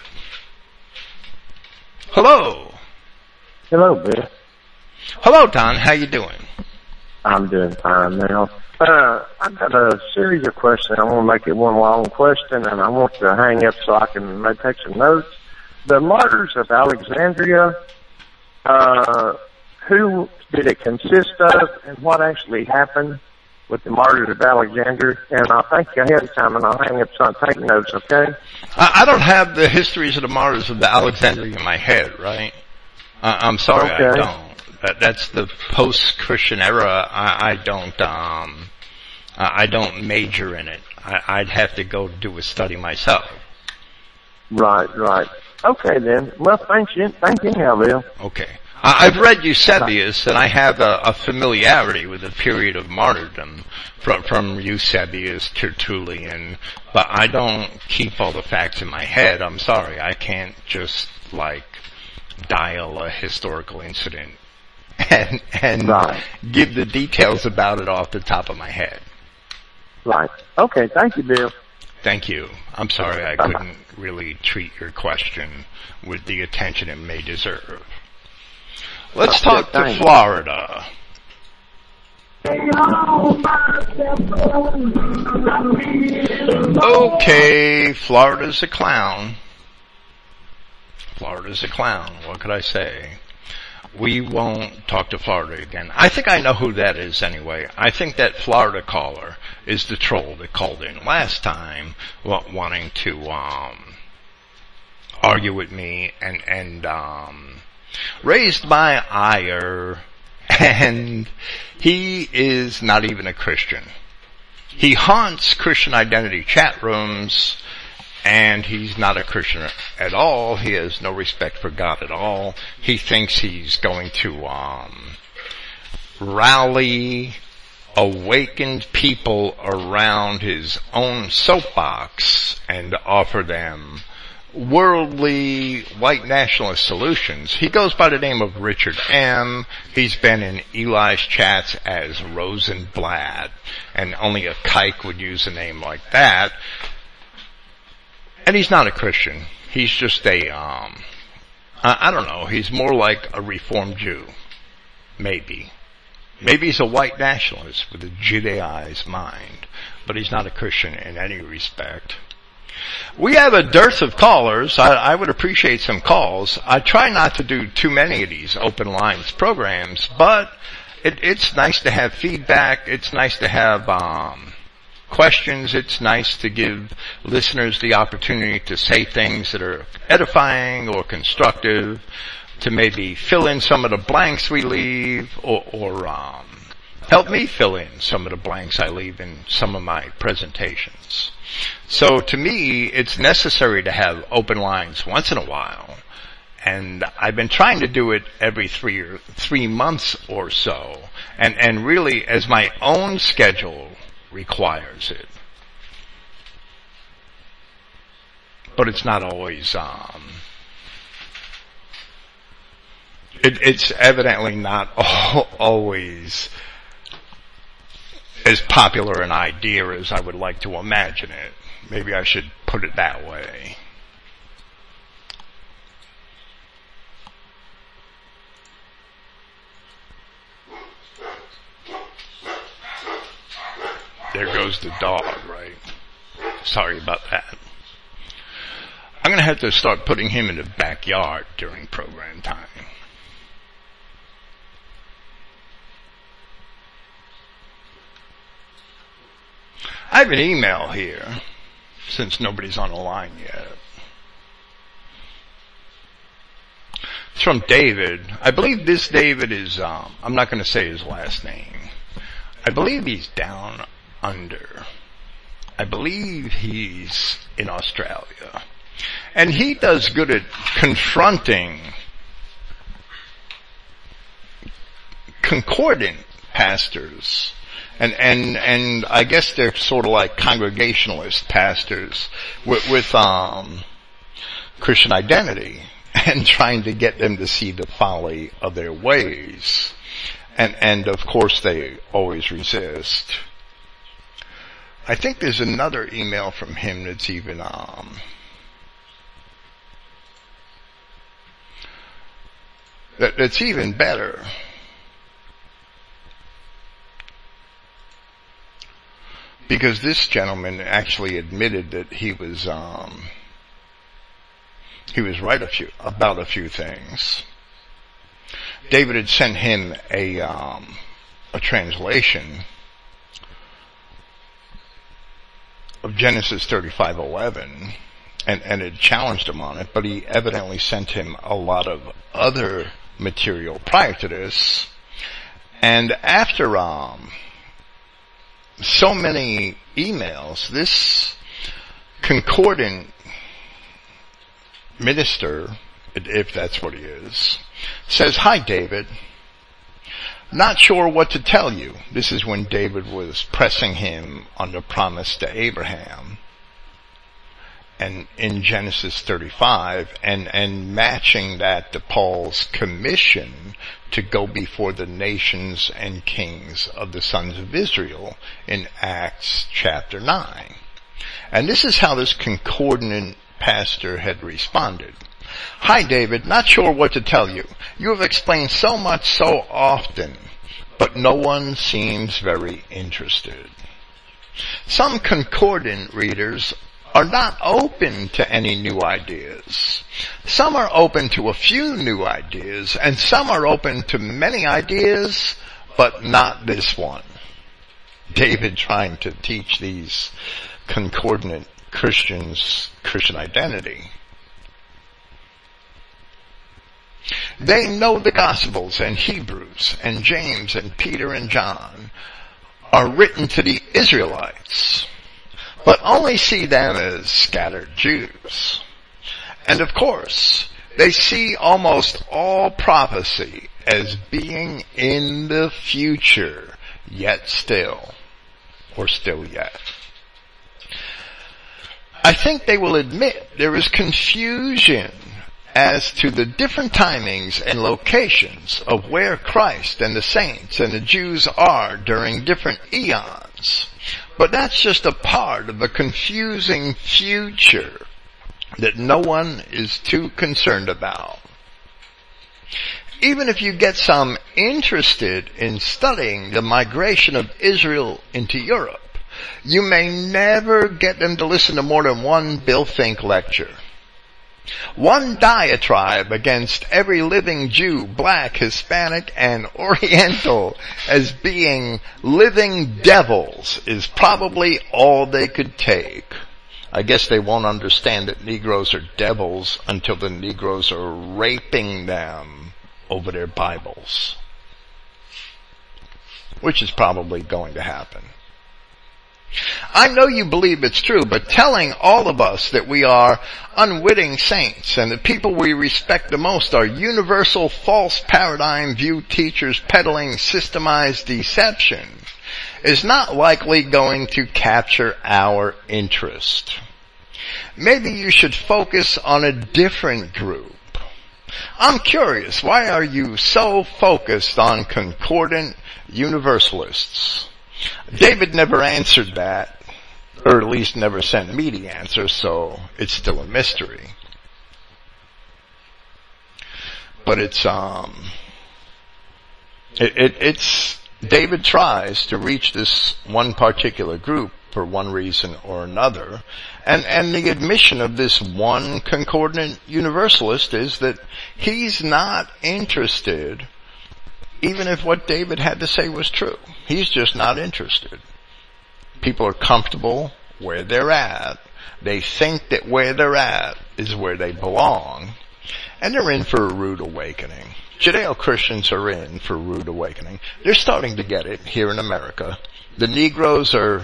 Hello. Hello, Bill. Hello, Don. How you doing? I'm doing fine now. Uh, I've got a series of questions. I'm gonna make it one long question, and I want to hang up so I can maybe take some notes. The martyrs of Alexandria, uh, who did it consist of, and what actually happened with the martyrs of Alexandria? And I'll thank you ahead of time, and I'll hang up so I can take notes, okay? I, I don't have the histories of the martyrs of the Alexandria in my head, right? I, I'm sorry, I Okay. don't. That, that's the post-Christian era. I, I don't, um, I don't major in it. I, I'd have to go do a study myself. Right, right. Okay then. Well, thank you. Thank you, now, Bill. Okay. I- I've read Eusebius and I have a, a familiarity with the period of martyrdom from, from Eusebius, Tertullian, but I don't keep all the facts in my head. I'm sorry. I can't just like dial a historical incident and, and Right. give the details about it off the top of my head. Right. Okay, thank you, Bill. Thank you. I'm sorry I couldn't really treat your question with the attention it may deserve. Let's talk to. Florida. Okay, Florida's a clown. Florida's a clown. What could I say? We won't talk to Florida again. I think I know who that is anyway. I think that Florida caller is the troll that called in last time wanting to um argue with me and and um raised my ire and he is not even a Christian. He haunts Christian identity chat rooms and he's not a Christian at all. He has no respect for God at all. He thinks he's going to um, rally awakened people around his own soapbox and offer them worldly white nationalist solutions. He goes by the name of Richard M. He's been in Eli's chats as Rosenblatt, and only a kike would use a name like that. And he's not a Christian. He's just a, um, I, I don't know, he's more like a Reformed Jew. Maybe. Maybe he's a white nationalist with a Judaized mind, but he's not a Christian in any respect. We have a dearth of callers. I, I, would appreciate some calls. I try not to do too many of these open lines programs, but it, it's nice to have feedback. It's nice to have um, questions. It's nice to give listeners the opportunity to say things that are edifying or constructive, to maybe fill in some of the blanks we leave, or, or um, help me fill in some of the blanks I leave in some of my presentations. So to me, it's necessary to have open lines once in a while. And I've been trying to do it every three or three months or so. And, and really as my own schedule requires it. But it's not always, um, it, it's evidently not always as popular an idea as I would like to imagine it. Maybe I should put it that way. There goes the dog, right? Sorry about that. I'm gonna have to start putting him in the backyard during program time. I have an email here, since nobody's on the line yet. It's from David. I believe this David is, um, I'm not going to say his last name. I believe he's down under. I believe he's in Australia. And he does good at confronting concordant pastors and and and I guess they're sort of like congregationalist pastors with, with um, Christian identity and trying to get them to see the folly of their ways, and and of course they always resist. I think there's another email from him that's even um, that, that's even better. because this gentleman actually admitted that he was um, he was right a few about a few things. David had sent him a um, a translation of Genesis thirty five eleven, and and it challenged him on it. But he evidently sent him a lot of other material prior to this, and after um so many emails. This concordant minister, if that's what he is, says, Hi David. Not sure what to tell you. This is when David was pressing him on the promise to Abraham and in Genesis 35 and, and matching that to Paul's commission to go before the nations and kings of the sons of Israel in Acts chapter 9. And this is how this concordant pastor had responded. Hi David, not sure what to tell you. You have explained so much so often, but no one seems very interested. Some concordant readers are not open to any new ideas. Some are open to a few new ideas and some are open to many ideas, but not this one. David trying to teach these concordant Christians Christian identity. They know the Gospels and Hebrews and James and Peter and John are written to the Israelites but only see them as scattered Jews. And of course, they see almost all prophecy as being in the future, yet still, or still yet. I think they will admit there is confusion as to the different timings and locations of where Christ and the saints and the Jews are during different eons. But that's just a part of a confusing future that no one is too concerned about. Even if you get some interested in studying the migration of Israel into Europe, you may never get them to listen to more than one Bill Finck lecture. One diatribe against every living Jew, black, Hispanic, and Oriental as being living devils is probably all they could take. I guess they won't understand that Negroes are devils until the Negroes are raping them over their Bibles. Which is probably going to happen. I know you believe it's true, but telling all of us that we are unwitting saints and the people we respect the most are universal false paradigm view teachers peddling systemized deception is not likely going to capture our interest. Maybe you should focus on a different group. I'm curious, why are you so focused on concordant universalists? David never answered that, or at least never sent me the answer, so it's still a mystery. But it's, um, it, it, it's, David tries to reach this one particular group for one reason or another, and, and the admission of this one concordant universalist is that he's not interested even if what David had to say was true. He's just not interested. People are comfortable where they're at. They think that where they're at is where they belong. And they're in for a rude awakening. Judeo-Christians are in for a rude awakening. They're starting to get it here in America. The Negroes are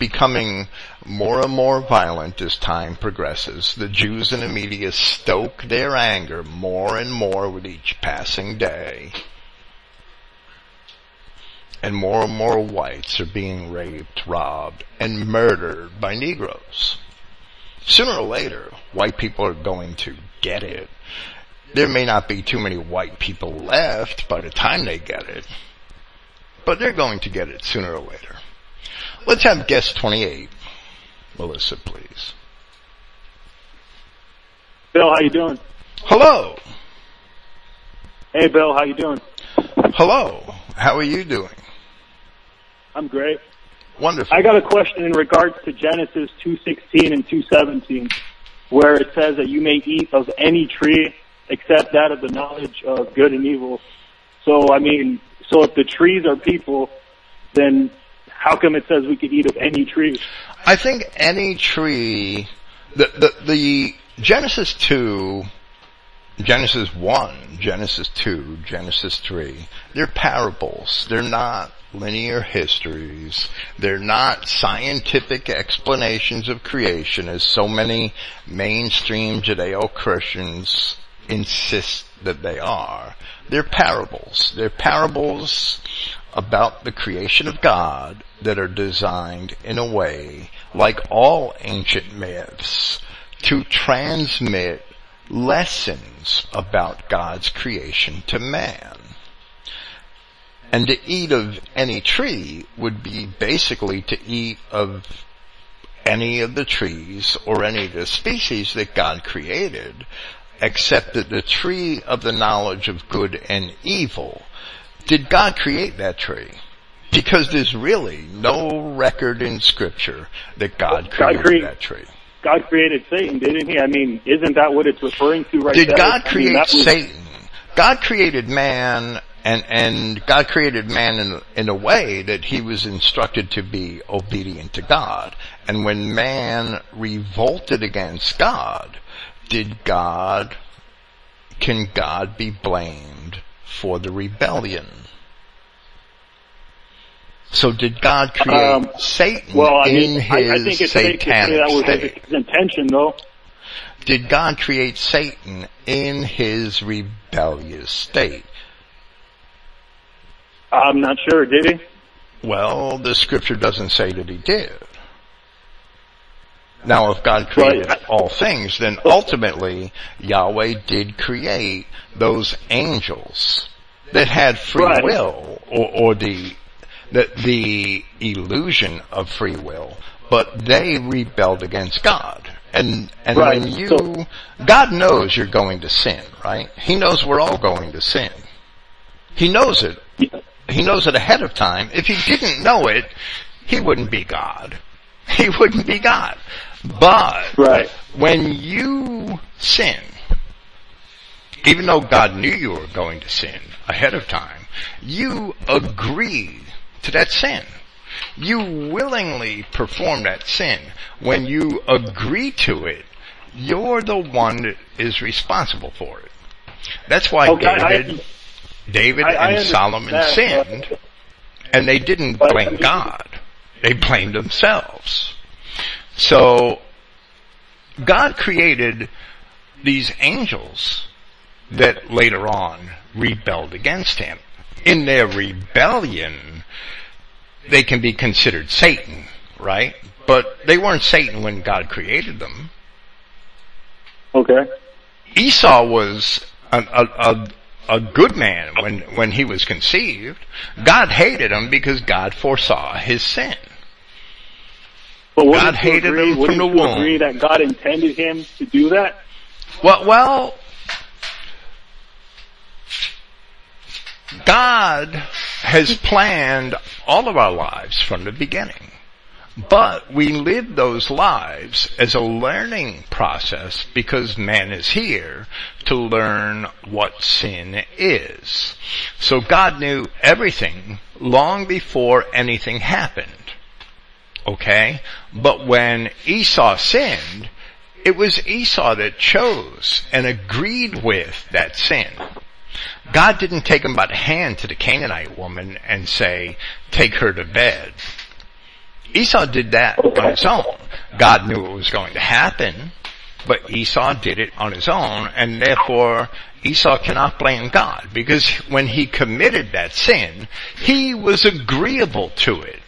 becoming more and more violent as time progresses. The Jews in the media stoke their anger more and more with each passing day and more and more whites are being raped, robbed, and murdered by Negroes. Sooner or later, white people are going to get it. There may not be too many white people left by the time they get it, but they're going to get it sooner or later. Let's have guest 28. Melissa, please. Bill, how you doing? Hello. Hey, Bill, how you doing? Hello. How are you doing? I'm great. Wonderful. I got a question in regards to Genesis 2:16 and 2:17, where it says that you may eat of any tree except that of the knowledge of good and evil. So, I mean, so if the trees are people, then how come it says we could eat of any tree? I think any tree, the, the, the Genesis 2, Genesis 1, Genesis 2, Genesis 3, they're parables. They're not linear histories. They're not scientific explanations of creation as so many mainstream Judeo-Christians insist that they are. They're parables. They're parables about the creation of God that are designed in a way, like all ancient myths, to transmit lessons about God's creation to man. And to eat of any tree would be basically to eat of any of the trees or any of the species that God created, except that the tree of the knowledge of good and evil, did God create that tree? Because there's really no record in scripture that God created create- that tree. God created Satan, didn't he? I mean, isn't that what it's referring to right Did there? God I mean, create was- Satan? God created man and, and God created man in, in a way that he was instructed to be obedient to God. And when man revolted against God, did God, can God be blamed for the rebellion? So did God create Um, Satan Well, I in mean, his I, I think it's safe to say satanic that was state? his intention, though. Did God create Satan in his rebellious state? I'm not sure. Did he? Well, the scripture doesn't say that he did. Now, if God created Right. all things, then ultimately Yahweh did create those angels that had free Right. will, or, or the, the the illusion of free will, but they rebelled against God. And and Right. when you, So- God knows you're going to sin, right? He knows we're all going to sin. He knows it. He knows it ahead of time. If he didn't know it, he wouldn't be God. He wouldn't be God. But Right. when you sin, even though God knew you were going to sin ahead of time, you agree to that sin. You willingly perform that sin. When you agree to it, you're the one that is responsible for it. That's why Okay, I- David, David I- I and understand Solomon sinned, but- and they didn't But- blame God. They blamed themselves. So, God created these angels that later on rebelled against Him. In their rebellion, they can be considered Satan, right? But they weren't Satan when God created them. Okay. Esau was a, a, a, a good man when, when he was conceived. God hated him because God foresaw his sin. But God hated agree, him from the womb. agree that God intended him to do that? Well, well, God has planned all of our lives from the beginning. But we live those lives as a learning process because man is here to learn what sin is. So God knew everything long before anything happened. Okay? But when Esau sinned, it was Esau that chose and agreed with that sin. God didn't take him by the hand to the Canaanite woman and say, take her to bed. Esau did that on his own. God knew it was going to happen, but Esau did it on his own, and therefore Esau cannot blame God, because when he committed that sin, he was agreeable to it.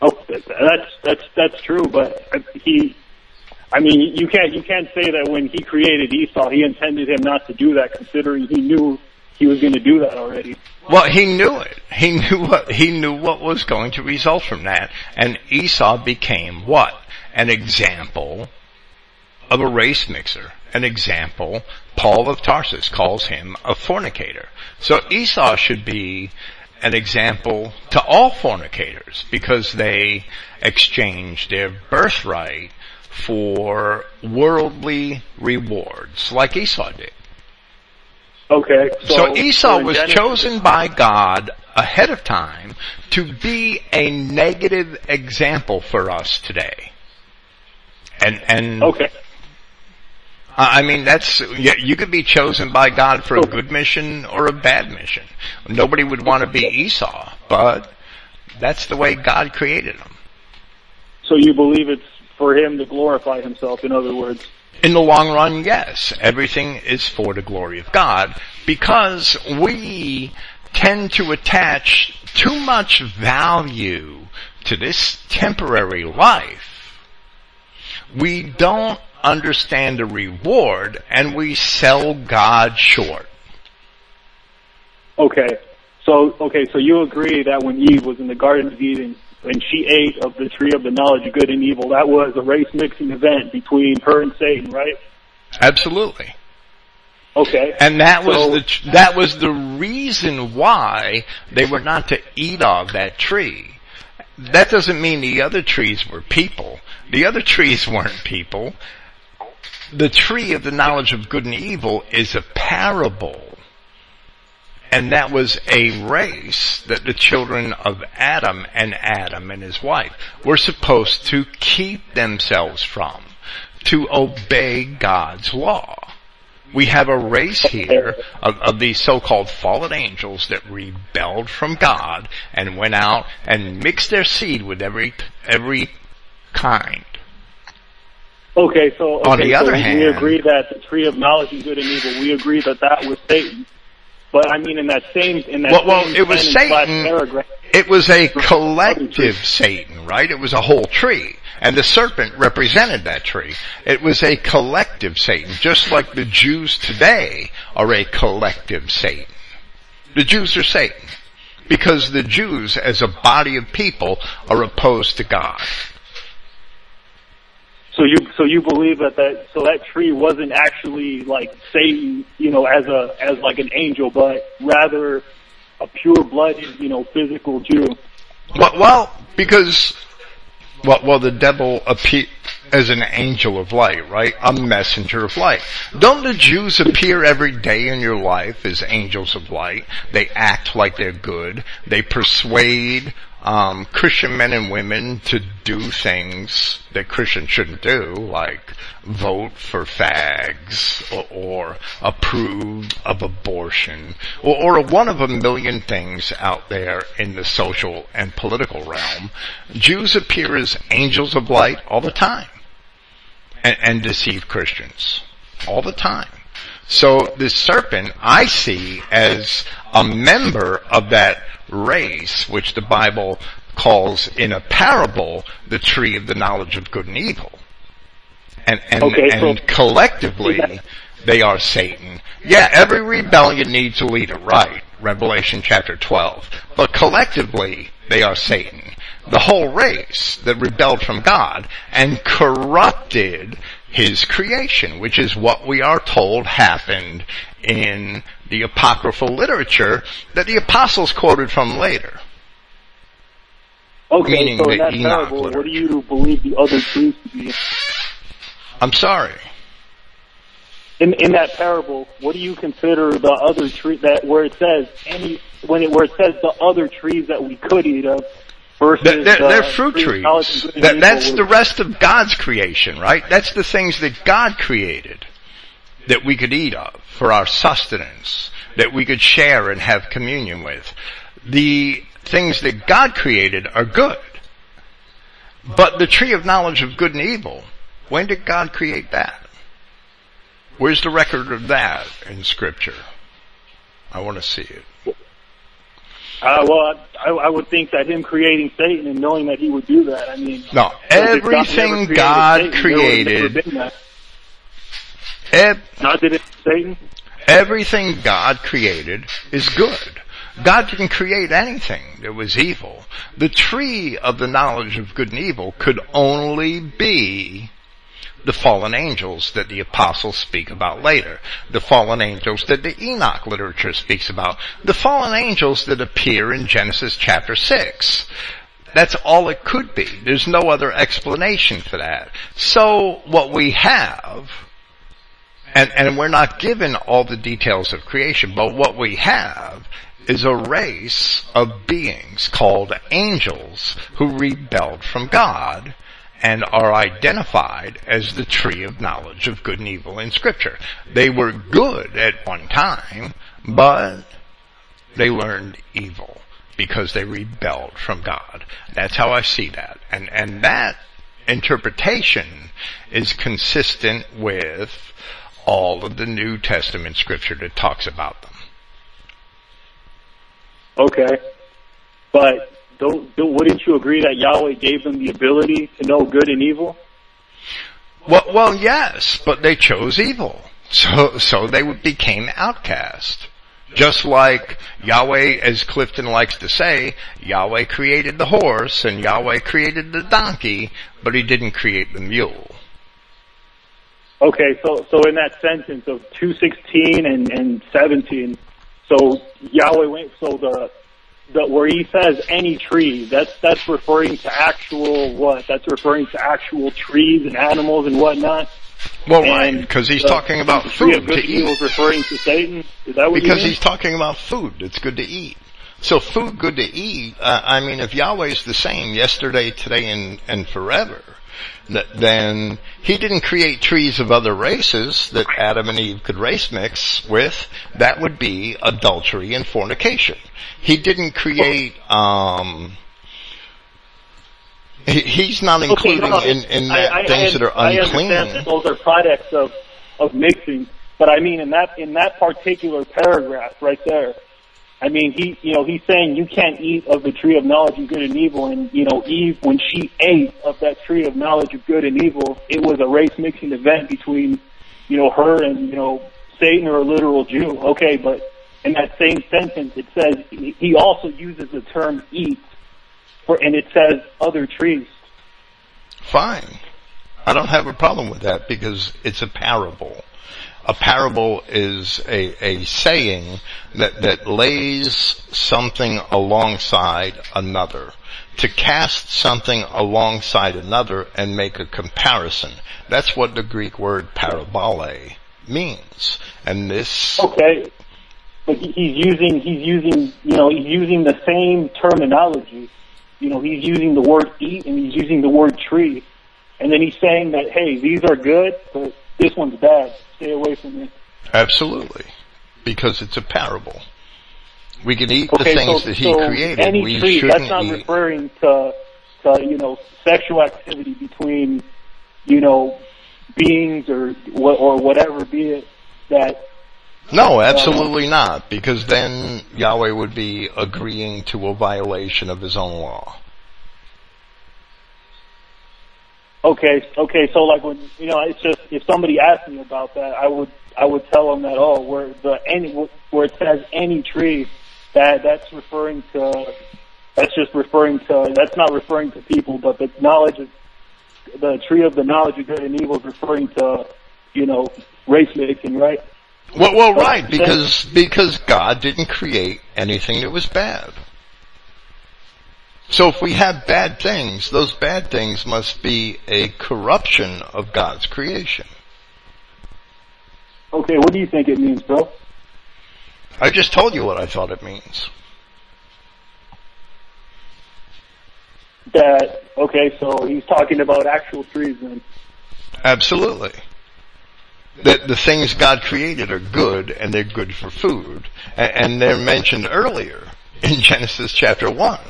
Oh, that's that's that's true. But he, I mean, you can't you can't say that when he created Esau, he intended him not to do that, considering he knew he was going to do that already. Well, he knew it. He knew what, he knew what was going to result from that. And Esau became what? An example of a race mixer. An example, Paul of Tarsus calls him a fornicator. So Esau should be an example to all fornicators because they exchange their birthright for worldly rewards like Esau did. Okay. So, So Esau was Genesis- chosen by God ahead of time to be a negative example for us today. And, and, Okay. I mean, that's, yeah, you could be chosen by God for a good mission or a bad mission. Nobody would want to be Esau, but that's the way God created him. So you believe it's for him to glorify himself, in other words. In the long run, yes. Everything is for the glory of God because we tend to attach too much value to this temporary life. We don't understand the reward and we sell God short. Okay. So okay, so you agree that when Eve was in the Garden of Eden and she ate of the tree of the knowledge of good and evil, that was a race mixing event between her and Satan, right? Absolutely. Okay. And that was So- the, that was the reason why they were not to eat of that tree. That doesn't mean the other trees were people. The other trees weren't people. The tree of the knowledge of good and evil is a parable. And that was a race that the children of Adam and Adam and his wife were supposed to keep themselves from, to obey God's law. We have a race here of, of these so-called fallen angels that rebelled from God and went out and mixed their seed with every, every kind. Okay, so okay, On the so other hand, we agree that the tree of knowledge of good and evil. We agree that that was Satan. But I mean, in that same in that Well, well, same it was Satan. paragraph, It was a collective Satan, right? It was a whole tree. And the serpent represented that tree. It was a collective Satan, just like the Jews today are a collective Satan. The Jews are Satan. Because the Jews as a body of people are opposed to God. So you so you believe that that so that tree wasn't actually like Satan, you know, as a as like an angel, but rather a pure blooded, you know, physical Jew. Well, well because, well, well, the devil appear as an angel of light, right? A messenger of light. Don't the Jews appear every day in your life as angels of light? They act like they're good. They persuade um, Christian men and women to do things that Christians shouldn't do, like vote for fags or, or approve of abortion or, or one of a million things out there in the social and political realm. Jews appear as angels of light all the time and, and deceive Christians all the time. So this serpent I see as a member of that race, which the Bible calls in a parable the tree of the knowledge of good and evil. And, and, Okay, so- and collectively they are Satan. Yeah, every rebellion needs a leader, right? Revelation chapter 12. But collectively they are Satan. The whole race that rebelled from God and corrupted his creation, which is what we are told happened in the apocryphal literature that the apostles quoted from later. Okay, Meaning so in that parable, what do you believe the other trees to be? I'm sorry. In in that parable, what do you consider the other tree that where it says any when it where it says the other trees that we could eat of versus They're, they're, they're uh, fruit tree trees. knowledge of good and That, that's the rest of God's creation, right? That's the things that God created that we could eat of for our sustenance, that we could share and have communion with. The things that God created are good. But the tree of knowledge of good and evil, when did God create that? Where's the record of that in scripture? I want to see it. Uh, well, I, I would think that him creating Satan and knowing that he would do that. I mean, No, if God everything created God Satan, there would have never created, ev- Not that it's Satan. Everything God created is good. God didn't create anything that was evil. The tree of the knowledge of good and evil could only be the fallen angels that the apostles speak about later. The fallen angels that the Enoch literature speaks about. The fallen angels that appear in Genesis chapter 6. That's all it could be. There's no other explanation for that. So what we have and, and we're not given all the details of creation, but what we have is a race of beings called angels who rebelled from God and are identified as the tree of knowledge of good and evil in scripture. They were good at one time, but they learned evil because they rebelled from God. That's how I see that. And, and that interpretation is consistent with all of the New Testament scripture that talks about them. Okay, but don't, don't wouldn't you agree that Yahweh gave them the ability to know good and evil? Well, well, yes, but they chose evil. So, so they became outcast. Just like Yahweh, as Clifton likes to say, Yahweh created the horse and Yahweh created the donkey, but he didn't create the mule. Okay, so so in that sentence of two sixteen and and seventeen, so Yahweh went so the the where he says any tree, that's that's referring to actual what? That's referring to actual trees and animals and whatnot. Well, right, because he's the- talking about the tree of food to and eat. is referring to Satan. Is that what Because he's talking about food It's good to eat. So food good to eat, uh, I mean if Yahweh's the same yesterday, today, and, and forever, then he didn't create trees of other races that Adam and Eve could race mix with. That would be adultery and fornication. He didn't create, um, he, he's not including okay, no, in, in that I, I, things I, that are I unclean. understand that those are products of, of mixing, but I mean in that, in that particular paragraph right there, I mean, he, you know, he's saying you can't eat of the tree of knowledge of good and evil. And, you know, Eve, when she ate of that tree of knowledge of good and evil, it was a race mixing event between, you know, her and, you know, Satan or a literal Jew. Okay, but in that same sentence, it says, he also uses the term eat for, and it says other trees. Fine. I don't have a problem with that because it's a parable a parable is a, a saying that, that lays something alongside another. To cast something alongside another and make a comparison. That's what the Greek word parabole means. And this. Okay. But he's using, he's using, you know, he's using the same terminology. You know, he's using the word eat and he's using the word tree. And then he's saying that, hey, these are good, but this one's bad. Stay away from it. Absolutely. Because it's a parable. We can eat okay, the things so, that he so created. Any we tree, shouldn't that's not eat. referring to, to, you know, sexual activity between, you know, beings or, or whatever be it that no, uh, absolutely not, because then Yahweh would be agreeing to a violation of his own law. Okay, okay. So like when you know, it's just if somebody asked me about that, I would I would tell them that oh, where the any where it says any tree, that that's referring to that's just referring to that's not referring to people, but the knowledge of the tree of the knowledge of good and evil is referring to you know race mixing, right? Well, well, right, because because God didn't create anything that was bad. So if we have bad things, those bad things must be a corruption of God's creation. Okay, what do you think it means, bro? I just told you what I thought it means. That, okay, so he's talking about actual trees then. Absolutely. That the things God created are good and they're good for food. And they're mentioned earlier in Genesis chapter 1.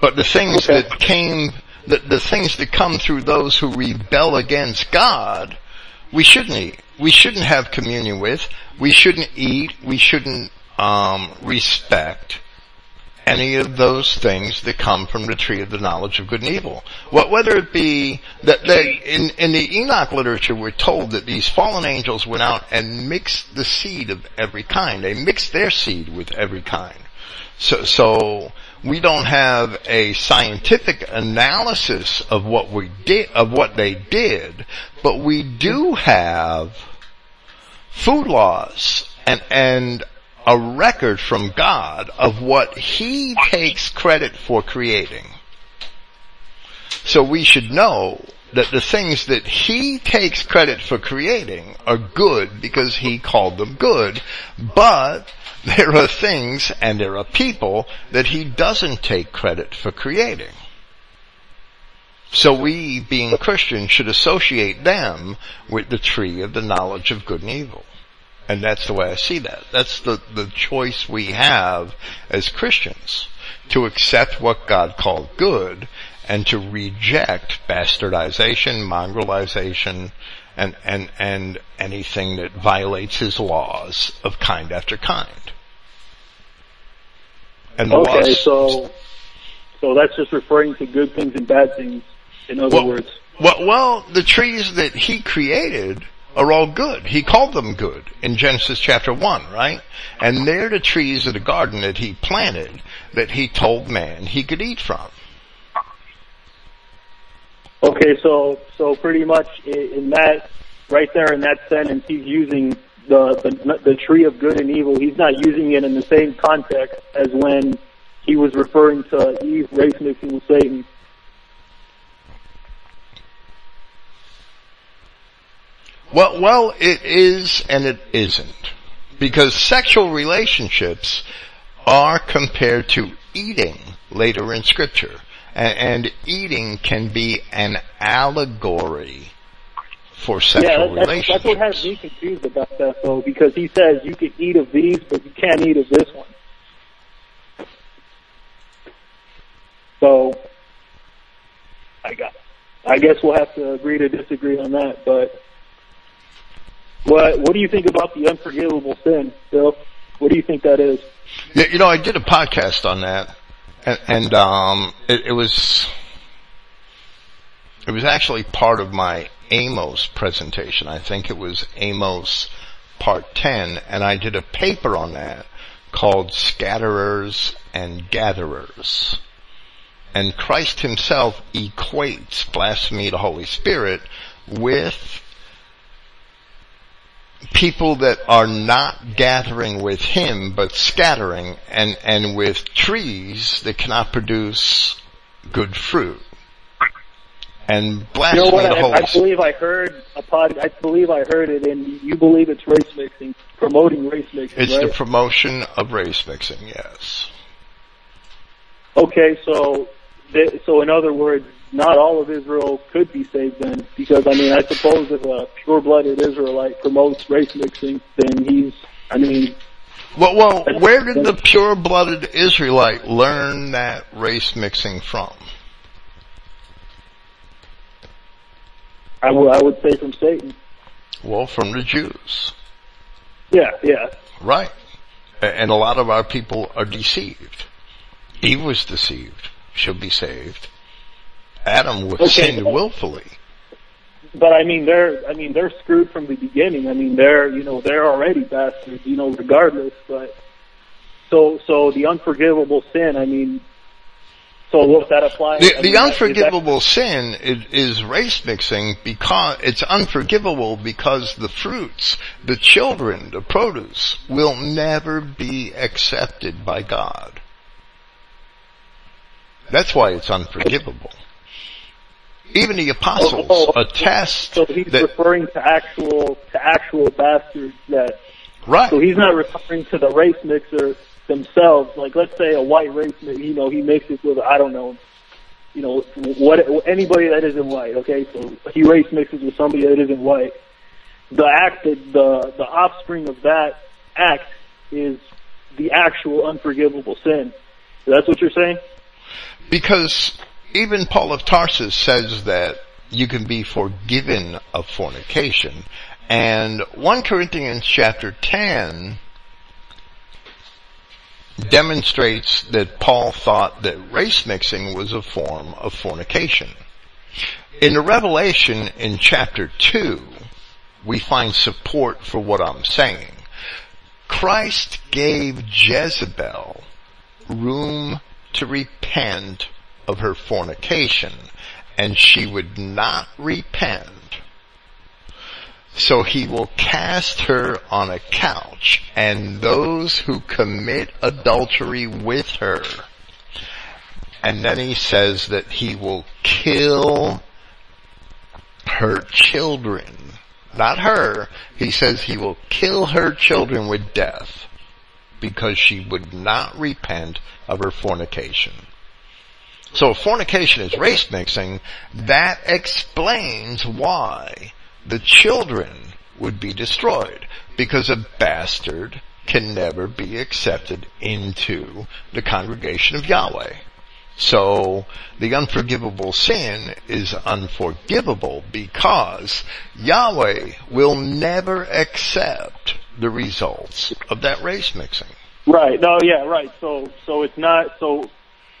But the things okay. that came, the, the things that come through those who rebel against God, we shouldn't eat. We shouldn't have communion with. We shouldn't eat. We shouldn't um, respect any of those things that come from the tree of the knowledge of good and evil. What, whether it be that they, in, in the Enoch literature, we're told that these fallen angels went out and mixed the seed of every kind. They mixed their seed with every kind. So, so we don't have a scientific analysis of what we did, of what they did, but we do have food laws and, and a record from God of what He takes credit for creating. So we should know that the things that He takes credit for creating are good because He called them good, but there are things and there are people that he doesn't take credit for creating. So we, being Christians, should associate them with the tree of the knowledge of good and evil. And that's the way I see that. That's the, the choice we have as Christians. To accept what God called good and to reject bastardization, mongrelization, and, and, and anything that violates his laws of kind after kind. And the okay, laws, so so that's just referring to good things and bad things. In other well, words, well, well, the trees that he created are all good. He called them good in Genesis chapter 1, right? And they're the trees of the garden that he planted that he told man he could eat from. Okay, so so pretty much in that right there in that sentence, he's using the, the the tree of good and evil. He's not using it in the same context as when he was referring to Eve race mixing with Satan. Well, well, it is and it isn't. Because sexual relationships are compared to eating later in scripture. And, and eating can be an allegory for sexual yeah, that's, relationships. that's what has me confused about that though, because he says you can eat of these, but you can't eat of this one. So, I got, I guess we'll have to agree to disagree on that, but what, what do you think about the unforgivable sin, Bill? What do you think that is? Yeah, you know, I did a podcast on that, and, and um, it, it was it was actually part of my Amos presentation. I think it was Amos part 10, and I did a paper on that called Scatterers and Gatherers. And Christ himself equates blasphemy to Holy Spirit with people that are not gathering with him but scattering and, and with trees that cannot produce good fruit. And You know blasphemy what? the I, Holy I believe I heard a pod. I believe I heard it, and you believe it's race mixing, promoting race mixing, It's right? the promotion of race mixing, yes. okay, so th- so in other words, not all of Israel could be saved then, because I mean, I suppose if a pure-blooded Israelite promotes race mixing, then he's, I mean, Well, well, where did the pure-blooded Israelite learn that race mixing from? I would I would say from Satan. Well, from the Jews. Yeah, yeah. Right. And a lot of our people are deceived. Eve was deceived. She'll be saved. Adam was Okay. sinned willfully. But I mean, they're I mean they're screwed from the beginning. I mean, they're you know they're already bastards, you know, regardless. But so so the unforgivable sin. I mean, so what that applies? The, I mean, is that- unforgivable sin is, is race mixing because it's unforgivable because the fruits, the children, the produce will never be accepted by God. That's why it's unforgivable. Even the apostles Oh, oh, attest So he's that, referring to actual to actual bastards that. right, So he's not referring to the race mixer themselves. Like let's say a white race, you know, he mixes with I don't know, you know, what anybody that isn't white. Okay, so he race mixes with somebody that isn't white. The act, the the, the offspring of that act is the actual unforgivable sin. That's what you're saying. because even Paul of Tarsus says that you can be forgiven of fornication. And 1 Corinthians chapter 10 demonstrates that Paul thought that race mixing was a form of fornication. In the Revelation in chapter 2, we find support for what I'm saying. Christ gave Jezebel room to repent of her fornication, and she would not repent. So he will cast her on a couch, and those who commit adultery with her. And then he says that he will kill her children. Not her. He says he will kill her children with death because she would not repent of her fornication. So fornication is race mixing, that explains why the children would be destroyed because a bastard can never be accepted into the congregation of Yahweh. So the unforgivable sin is unforgivable because Yahweh will never accept the results of that race mixing. Right. No. Yeah. Right. So so it's not so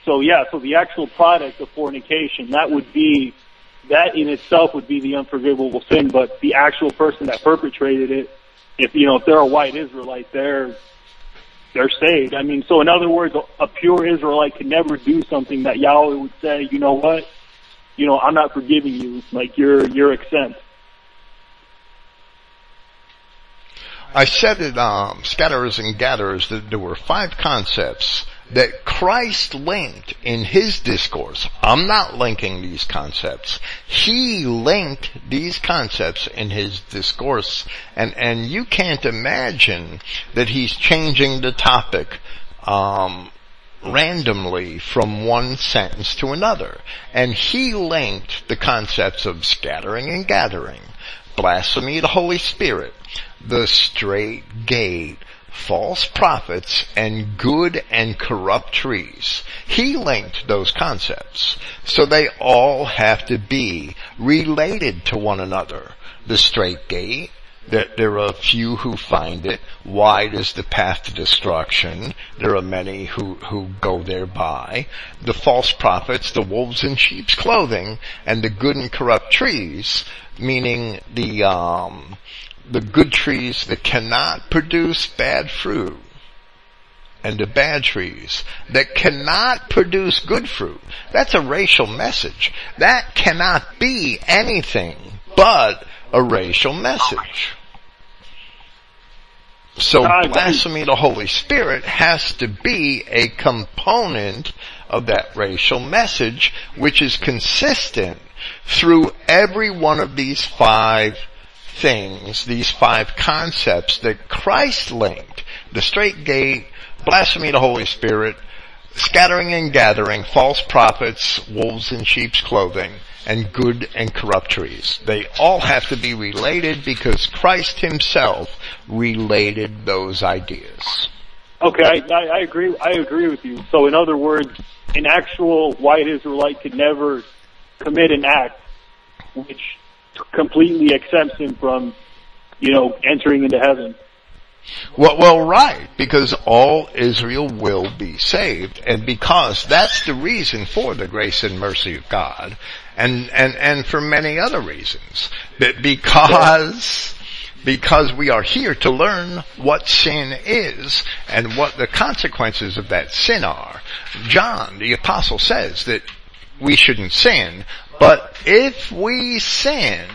so yeah. So the actual product of fornication that would be that in itself would be the unforgivable sin, but the actual person that perpetrated it, if you know if they're a white Israelite, they're they're saved. I mean, so in other words, a, pure Israelite could never do something that Yahweh would say, you know what, you know, I'm not forgiving you. Like you're you're exempt. I said at um, Scatterers and Gatherers that there were five concepts that Christ linked in his discourse. I'm not linking these concepts. He linked these concepts in his discourse and, and you can't imagine that he's changing the topic, um, randomly from one sentence to another. And he linked the concepts of scattering and gathering, blasphemy of the Holy Spirit, the straight gate, false prophets, and good and corrupt trees. He linked those concepts. So they all have to be related to one another. The straight gate, that there are few who find it. Wide is the path to destruction. There are many who, who go thereby. The false prophets, the wolves in sheep's clothing, and the good and corrupt trees, meaning the, um, the good trees that cannot produce bad fruit and the bad trees that cannot produce good fruit. That's a racial message. That cannot be anything but a racial message. So blasphemy of the Holy Spirit has to be a component of that racial message, which is consistent through every one of these five things, these five concepts that Christ linked. The straight gate, blasphemy of the Holy Spirit, scattering and gathering, false prophets, wolves in sheep's clothing, and good and corrupt trees. They all have to be related because Christ himself related those ideas. Okay, I, I agree. I agree with you. So, in other words, an actual white Israelite could never commit an act which completely exempts him from, you know, entering into heaven. Well, well, right, because all Israel will be saved, and because that's the reason for the grace and mercy of God, and and and for many other reasons, that because because we are here to learn what sin is and what the consequences of that sin are. John, the apostle, says that we shouldn't sin, but if we sin,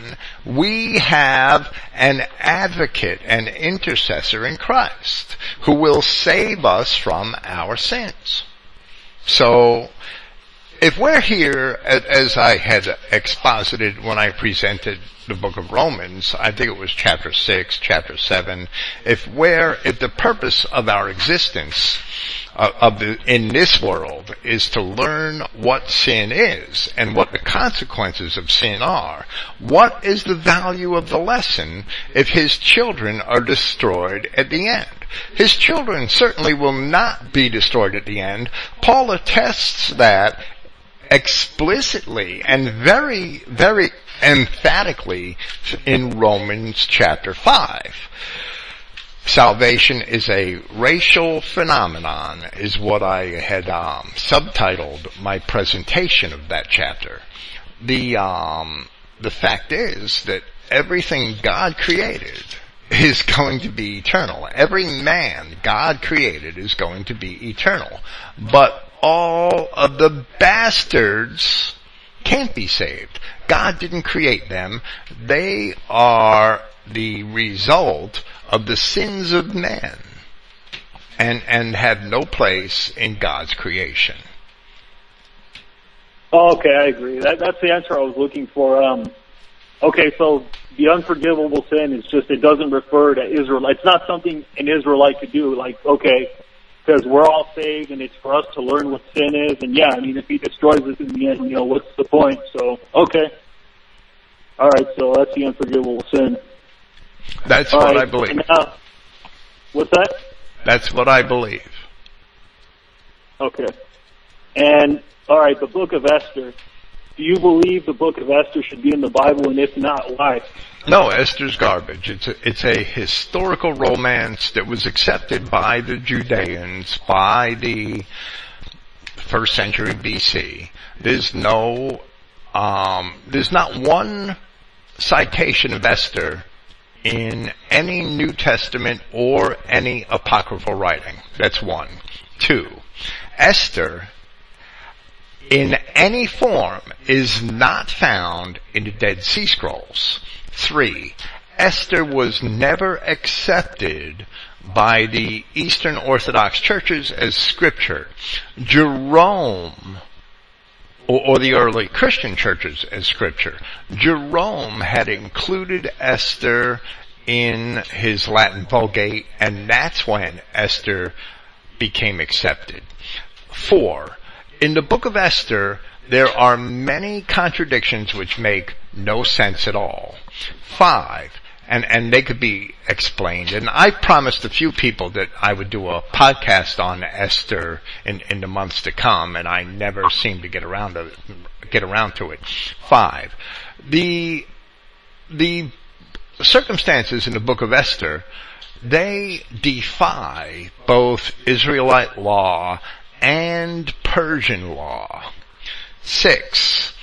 we have an advocate, an intercessor in Christ, who will save us from our sins. So, if we're here, as I had exposited when I presented the book of Romans, I think it was chapter 6, chapter 7, if we're, if the purpose of our existence of the, in this world is to learn what sin is and what the consequences of sin are. What is the value of the lesson if his children are destroyed at the end? His children certainly will not be destroyed at the end. Paul attests that explicitly and very, very emphatically in Romans chapter 5 salvation is a racial phenomenon is what I had um, subtitled my presentation of that chapter. The um, the fact is that everything God created is going to be eternal. Every man God created is going to be eternal. But all of the bastards can't be saved. God didn't create them. They are the result of the sins of man and, and have no place in God's creation. Okay, I agree. That, that's the answer I was looking for. Um, okay, so the unforgivable sin is just, it doesn't refer to Israel. It's not something an Israelite could do. Like, okay, because we're all saved and it's for us to learn what sin is. And yeah, I mean, if he destroys us in the end, you know, what's the point? So, okay. All right, so that's the unforgivable sin. That's All what right. I believe. Now, what's that? That's what I believe. Okay. And, alright, the book of Esther. Do you believe the book of Esther should be in the Bible, and if not, why? No, Esther's garbage. It's a, it's a historical romance that was accepted by the Judeans by the first century BC. There's no, um, there's not one citation of Esther in any New Testament or any apocryphal writing. That's one. Two, Esther in any form is not found in the Dead Sea Scrolls. Three, Esther was never accepted by the Eastern Orthodox churches as scripture. Jerome or, or, the early Christian churches as scripture. Jerome had included Esther in his Latin Vulgate, and that's when Esther became accepted. four, in the book of Esther, there are many contradictions which make no sense at all. Five, and, and they could be explained. And I promised a few people that I would do a podcast on Esther in, in the months to come, and I never seem to get around to get around to it. Five, the the circumstances in the book of Esther, they defy both Israelite law and Persian law. Six,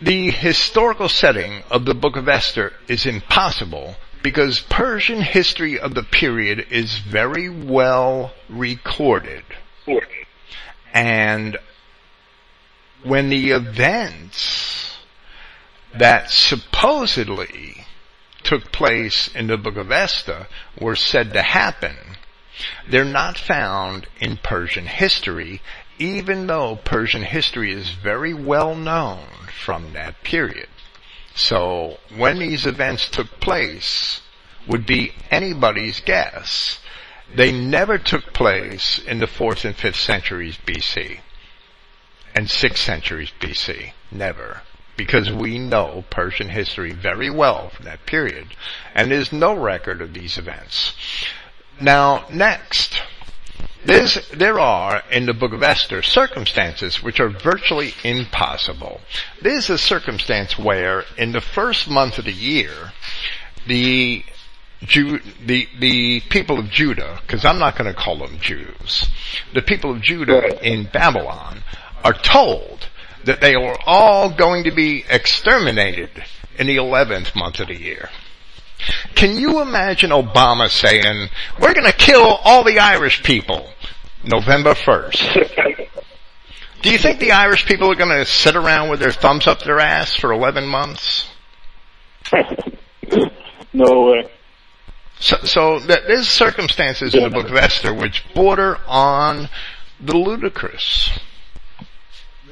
the historical setting of the book of Esther is impossible because Persian history of the period is very well recorded. And when the events that supposedly took place in the book of Esther were said to happen, they're not found in Persian history, even though Persian history is very well known from that period. So when these events took place would be anybody's guess. They never took place in the 4th and 5th centuries BC and 6th centuries BC. Never. Because we know Persian history very well from that period and there's no record of these events. Now, next, there's, there are, in the book of Esther, circumstances which are virtually impossible. There's a circumstance where, in the first month of the year, the Jew, the, the people of Judah, because I'm not going to call them Jews, the people of Judah in Babylon are told that they are all going to be exterminated in the 11th month of the year. Can you imagine Obama saying, we're gonna kill all the Irish people November 1st? Do you think the Irish people are gonna sit around with their thumbs up their ass for 11 months? no way. So, so there's circumstances in the book of Esther which border on the ludicrous.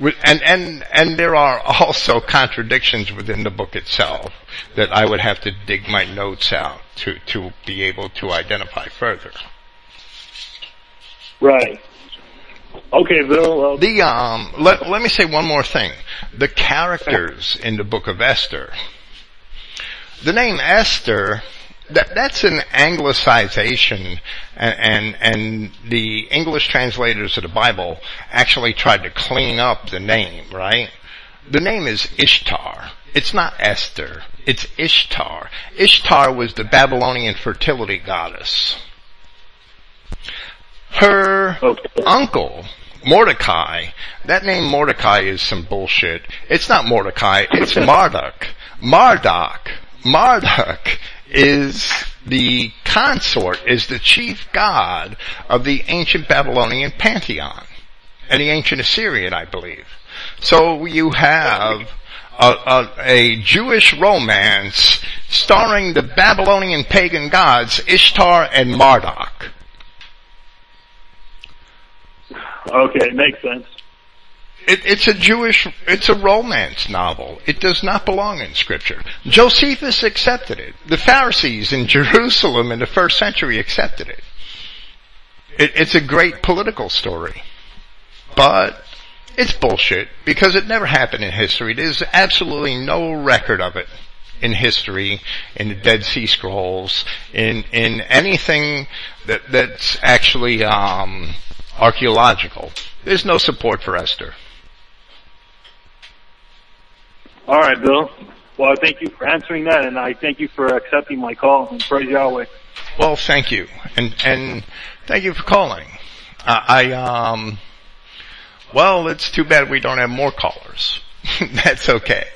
And, and, and there are also contradictions within the book itself that I would have to dig my notes out to, to be able to identify further. Right. Okay, Bill. Well, the um, let let me say one more thing. The characters in the book of Esther. The name Esther that, that's an anglicization and, and, and, the English translators of the Bible actually tried to clean up the name, right? The name is Ishtar. It's not Esther. It's Ishtar. Ishtar was the Babylonian fertility goddess. Her uncle, Mordecai, that name Mordecai is some bullshit. It's not Mordecai, it's Marduk. Marduk. Marduk is the consort, is the chief god of the ancient Babylonian pantheon. And the ancient Assyrian, I believe. So you have a, a, a Jewish romance starring the Babylonian pagan gods Ishtar and Marduk. Okay, makes sense. It, it's a Jewish, it's a romance novel. It does not belong in scripture. Josephus accepted it. The Pharisees in Jerusalem in the first century accepted it. it it's a great political story. But it's bullshit because it never happened in history. There's absolutely no record of it in history, in the Dead Sea Scrolls, in in anything that that's actually um, archaeological. There's no support for Esther. All right, Bill. Well, I thank you for answering that, and I thank you for accepting my call. And praise Yahweh. Well, thank you, and and thank you for calling. Uh, I um, well, it's too bad we don't have more callers. That's okay.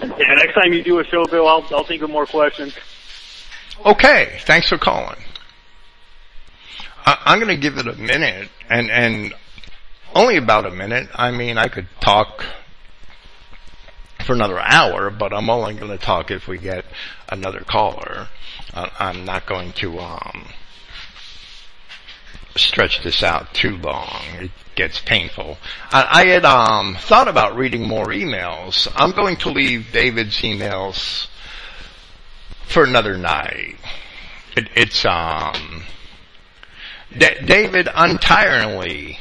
Yeah, next time you do a show, Bill, I'll I'll think of more questions. Okay, thanks for calling. I, I'm going to give it a minute, and and only about a minute. I mean, I could talk for another hour, but I'm only going to talk if we get another caller. Uh, I'm not going to um, stretch this out too long. It gets painful. I, I had um, thought about reading more emails. I'm going to leave David's emails for another night. It, it's um, D- David untiringly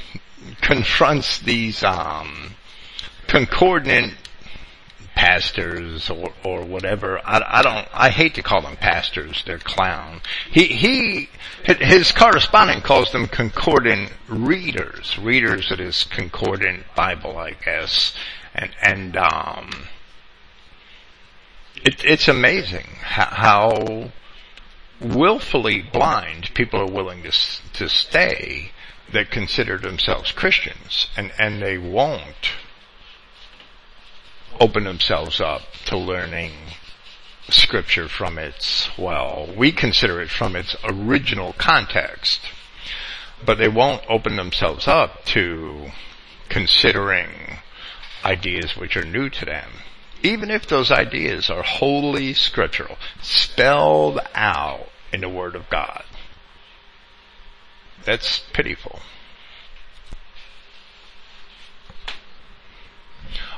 confronts these um, concordant pastors or or whatever. I, I don't. I hate to call them pastors. They're clown. He he. His correspondent calls them concordant readers, readers of his concordant Bible, I guess, and and um. It, it's amazing how, how willfully blind people are willing to to stay that consider themselves Christians, and and they won't open themselves up to learning scripture from its well, we consider it from its original context, but they won't open themselves up to considering ideas which are new to them even if those ideas are wholly scriptural, spelled out in the Word of God. That's pitiful.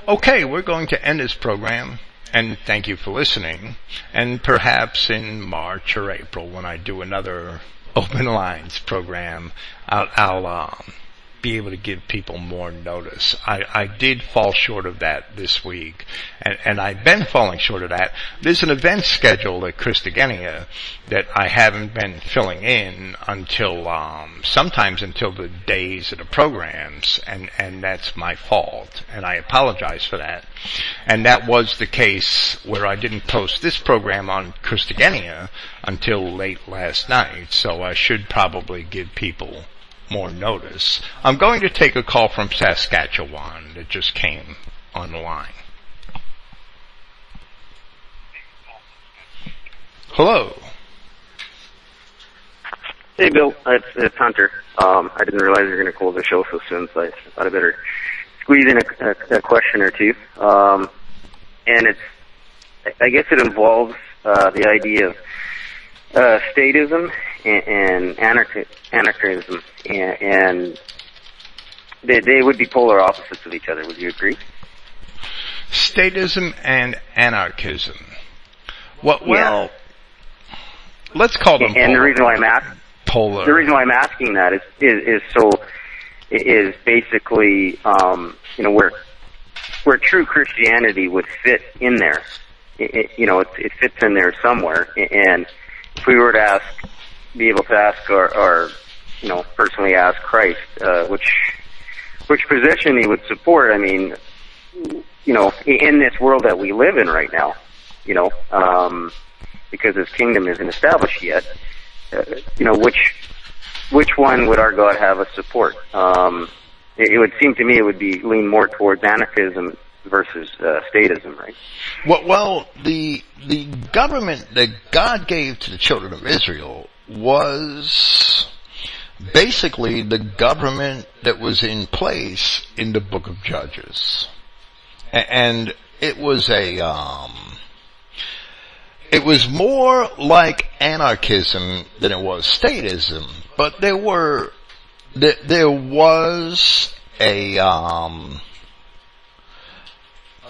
Okay, we're going to end this program and thank you for listening. And perhaps in March or April when I do another open lines program, I'll, I'll um, be able to give people more notice. I, I did fall short of that this week, and, and I've been falling short of that. There's an event schedule at Christogenea that I haven't been filling in until, um, sometimes until the days of the programs, and, and that's my fault, and I apologize for that. And that was the case where I didn't post this program on Christogenea until late last night, so I should probably give people more notice. I'm going to take a call from Saskatchewan that just came online. Hello. Hey, Bill. It's, it's Hunter. Um, I didn't realize you were going to close the show so soon, so I thought I better squeeze in a, a, a question or two. Um, and it's, I guess it involves uh, the idea of uh, statism and, and anarchi- anarchism, and, and they, they would be polar opposites of each other. Would you agree? Statism and anarchism. What? Well, yeah. let's call them. And polar. the reason why I'm asking polar. The reason why I'm asking that is is, is so is basically um, you know where where true Christianity would fit in there. It, it, you know, it, it fits in there somewhere, and if we were to ask, be able to ask or, or you know, personally ask Christ, uh, which, which position he would support, I mean, you know, in this world that we live in right now, you know, um, because his kingdom isn't established yet, uh, you know, which, which one would our God have us support? Um, it, it would seem to me it would be lean more towards anarchism versus uh, statism, right? Well, well, the the government that God gave to the children of Israel was basically the government that was in place in the book of Judges, and it was a um, it was more like anarchism than it was statism, but there were there, there was a um,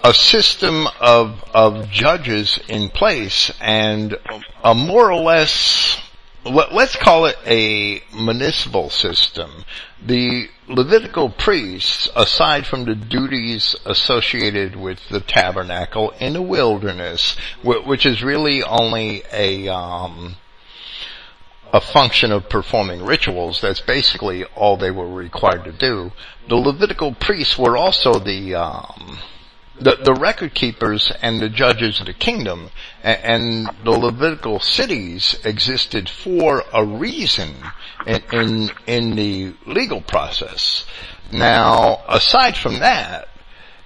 a system of of judges in place and a more or less let's call it a municipal system. The Levitical priests, aside from the duties associated with the tabernacle in the wilderness, which is really only a um, a function of performing rituals, that's basically all they were required to do. The Levitical priests were also the um, the, the record keepers and the judges of the kingdom and, and the Levitical cities existed for a reason in, in, in the legal process. Now, aside from that,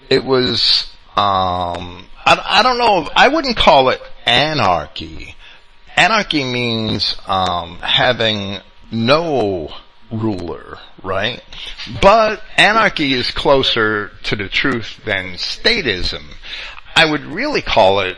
it was, um, I, I don't know, I wouldn't call it anarchy. Anarchy means, um, having no ruler, right? But anarchy is closer to the truth than statism. I would really call it,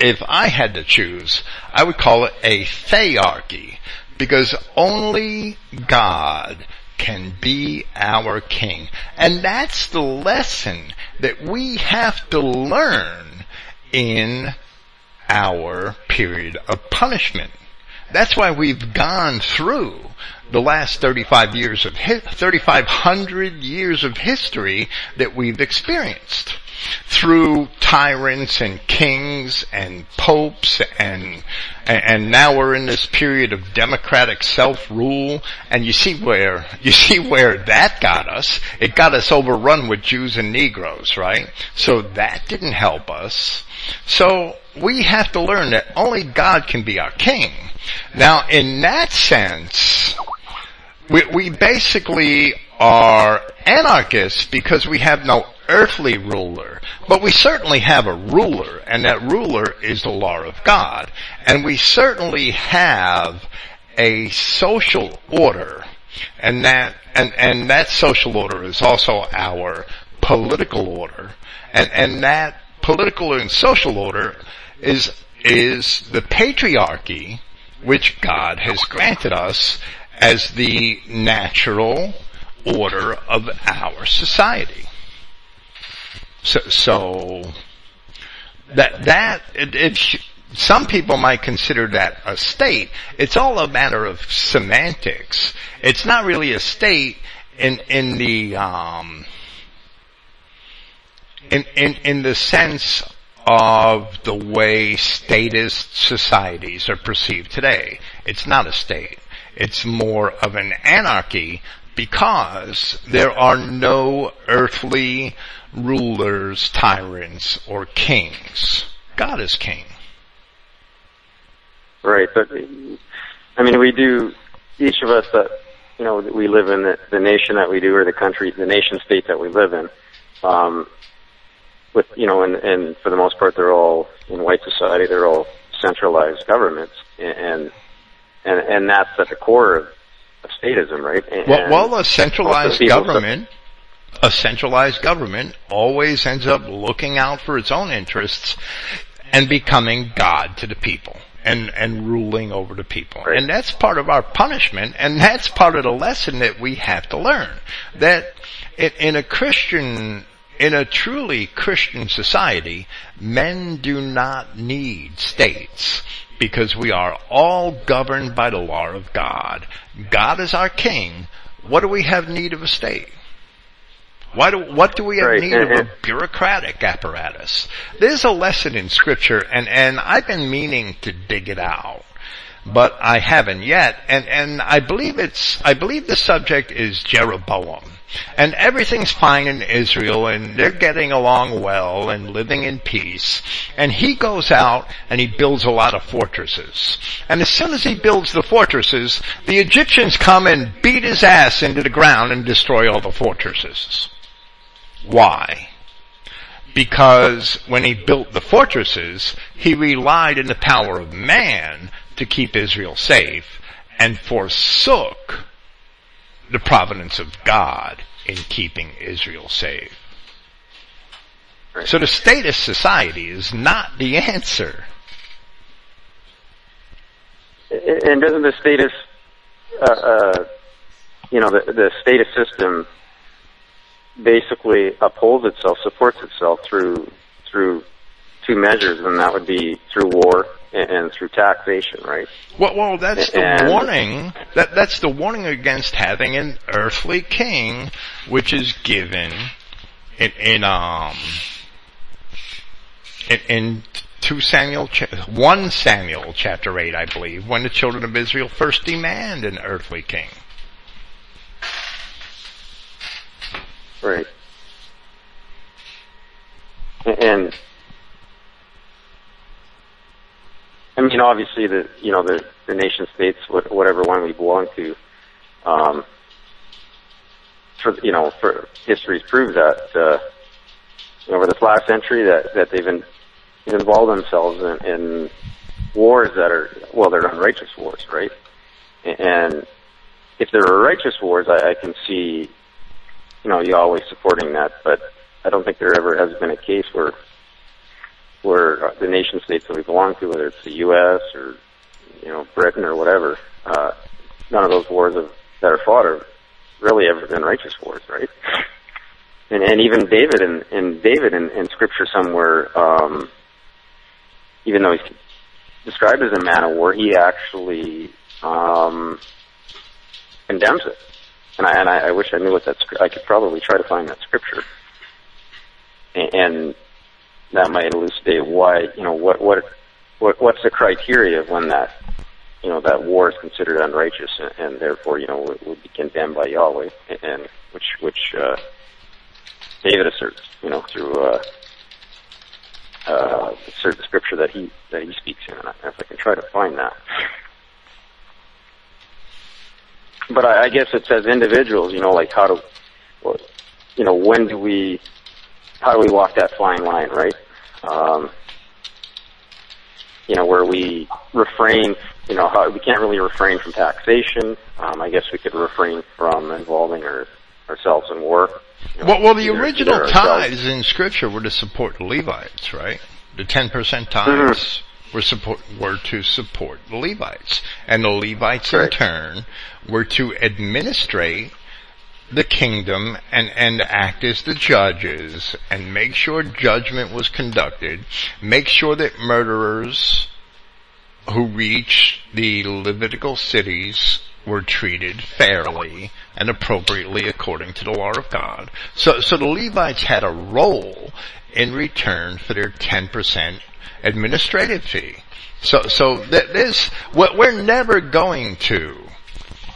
if I had to choose, I would call it a thearchy, because only God can be our king. And that's the lesson that we have to learn in our period of punishment. That's why we've gone through the last 35 years of, 3,500 years of history that we've experienced through tyrants and kings and popes and and now we're in this period of democratic self-rule. And you see where you see where that got us. It got us overrun with Jews and Negroes right? So that didn't help us. So we have to learn that only God can be our king. Now in that sense we, we basically are anarchists because we have no earthly ruler, but we certainly have a ruler, and that ruler is the law of God. And we certainly have a social order, and that, and, and that social order is also our political order, and, and that political and social order is, is the patriarchy which God has granted us as the natural order of our society. So, so that that some people might consider that a state. It's all a matter of semantics. It's not really a state in in the um, in in in the sense of the way statist societies are perceived today. It's not a state. It's more of an anarchy because there are no earthly rulers, tyrants, or kings. God is king. Right, but I mean, we do. Each of us that you know we live in the, the nation that we do, or the country, the nation state that we live in. Um, with you know, and, and for the most part, they're all in white society. They're all centralized governments, and and and that's at the core of, of statism, right? And well, well, a centralized government a centralized government always ends up looking out for its own interests and becoming God to the people and, and ruling over the people. Right. And that's part of our punishment and that's part of the lesson that we have to learn. That in, in a Christian, in a truly Christian society, men do not need states because we are all governed by the law of God. God is our king. What do we have need of a state? Why do, what do we have right. need of a bureaucratic apparatus? There's a lesson in scripture and, and I've been meaning to dig it out, but I haven't yet. And, and I believe it's, I believe the subject is Jeroboam. And everything's fine in Israel and they're getting along well and living in peace. And he goes out and he builds a lot of fortresses. And as soon as he builds the fortresses, the Egyptians come and beat his ass into the ground and destroy all the fortresses. Why? Because when he built the fortresses, he relied in the power of man to keep Israel safe and forsook the providence of God in keeping Israel safe. So the statist society is not the answer. And doesn't the statist, uh, uh, you know, the, the statist system basically upholds itself, supports itself through through two measures, and that would be through war and, and through taxation, right? Well, well, that's the and, warning. That that's the warning against having an earthly king, which is given in, in um in, in two Samuel, one Samuel chapter eight, I believe, when the children of Israel first demand an earthly king. Right. And I mean, obviously, the you know the the nation states, whatever one we belong to, um, for you know, for history's proved that uh, over this last century that that they've been involved themselves in, in wars that are well, they're unrighteous wars, right? And if there are righteous wars, I, I can see you know, Yahweh supporting that, but I don't think there ever has been a case where where uh, the nation states that we belong to, whether it's the U.S. or you know Britain or whatever, uh, none of those wars have, that are fought are really ever been righteous wars, right? And and even David and and David in, in Scripture somewhere, um, even though he's described as a man of war, he actually um, condemns it. And I and I, I wish I knew what that. I could probably try to find that scripture, and, and that might elucidate why you know what what what what's the criteria when that you know that war is considered unrighteous and, and therefore you know would, would be condemned by Yahweh, and, and which which uh, David asserts you know through. Uh, uh, certain scripture that he that he speaks in, if I can try to find that. But I, I guess it's as individuals, you know, like how do, you know, when do we, how do we walk that fine line, right? Um, you know, where we refrain, you know, how, we can't really refrain from taxation. Um, I guess we could refrain from involving our, ourselves in war. You know, Well, well, the either- original either tithes in Scripture were to support the Levites, right? The ten percent tithes were support were to support the Levites, and the Levites in turn were to administrate the kingdom and and act as the judges and make sure judgment was conducted, make sure that murderers who reached the Levitical cities were treated fairly and appropriately according to the law of God. So, so the Levites had a role in return for their 10% administrative fee. So, so that this, what we're never going to,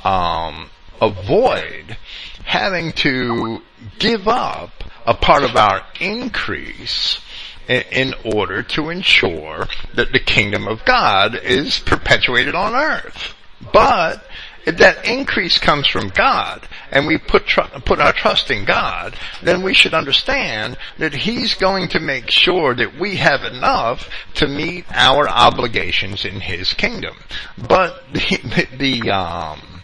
um, avoid having to give up a part of our increase in order to ensure that the kingdom of God is perpetuated on earth. But if that increase comes from God and we put tr- put our trust in God, then we should understand that He's going to make sure that we have enough to meet our obligations in His kingdom. But the, the, the um,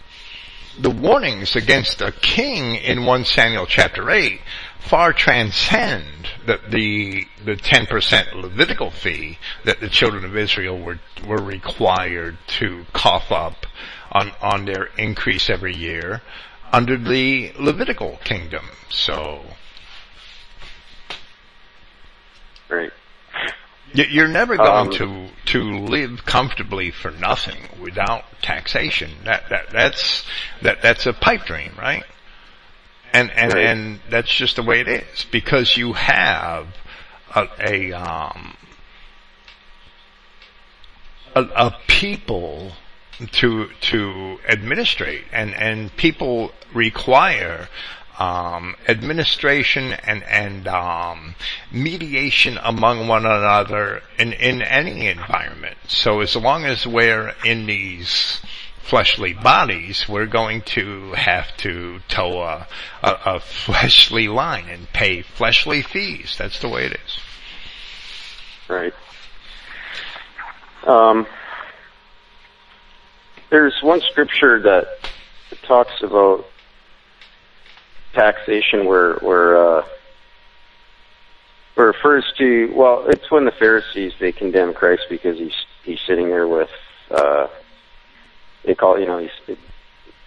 the warnings against a king in 1 Samuel chapter 8 far transcend the, the, the 10% Levitical fee that the children of Israel were, were required to cough up on, on their increase every year under the Levitical kingdom. So, Right. You're never going Um, to, to live comfortably for nothing without taxation. That, that, that's, that, that's a pipe dream, right? And, and, Right. and that's just the way it is because you have a, a, um, a, a people to, to administrate and, and people require um, administration and and um, mediation among one another in in any environment. So as long as we're in these fleshly bodies, we're going to have to toe a, a, a fleshly line and pay fleshly fees. That's the way it is. Right. Um, there's one scripture that talks about taxation where where uh, refers to well, it's when the Pharisees they condemn Christ because he's he's sitting there with uh, they call you know he's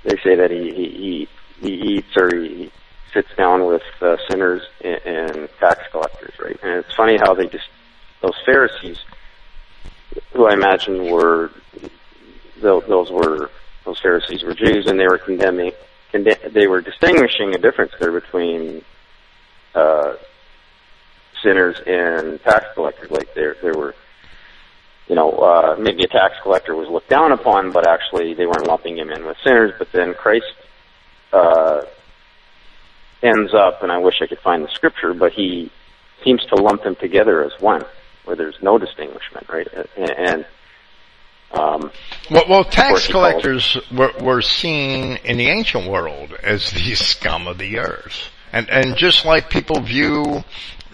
they say that he he he, he eats or he sits down with uh, sinners and, and tax collectors, right? And it's funny how they just those Pharisees, who I imagine were those were those Pharisees were Jews, and they were condemning, conde- they were distinguishing a difference there between uh, sinners and tax collectors. Like there, there were, you know, uh, maybe a tax collector was looked down upon, but actually they weren't lumping him in with sinners. But then Christ uh, ends up, and I wish I could find the scripture, but he seems to lump them together as one, where there's no distinguishment, right? And, and um, Well, well tax collectors were, were seen in the ancient world as the scum of the earth. And, and just like people view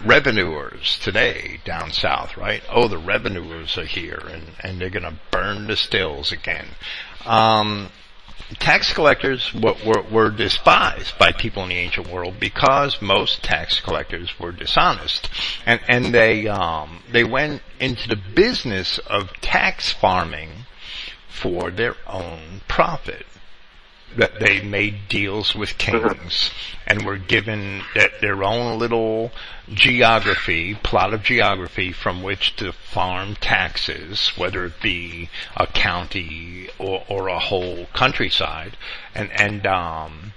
revenuers today down south, right? Oh, the revenuers are here and, and they're gonna burn the stills again. Um, tax collectors were, were, despised by people in the ancient world because most tax collectors were dishonest, and and they um, they went into the business of tax farming for their own profit. That they made deals with kings and were given their own little geography, plot of geography from which to farm taxes, whether it be a county or, or a whole countryside, and and um,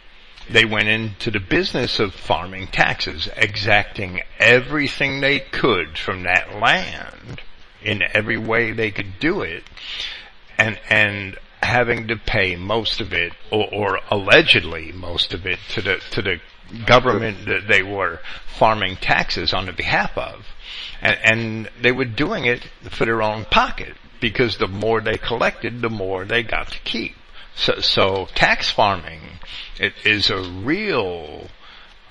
they went into the business of farming taxes, exacting everything they could from that land in every way they could do it, and and having to pay most of it, or, or allegedly most of it, to the to the government that they were farming taxes on the behalf of. And, and they were doing it for their own pocket because the more they collected, the more they got to keep. So, so tax farming is a real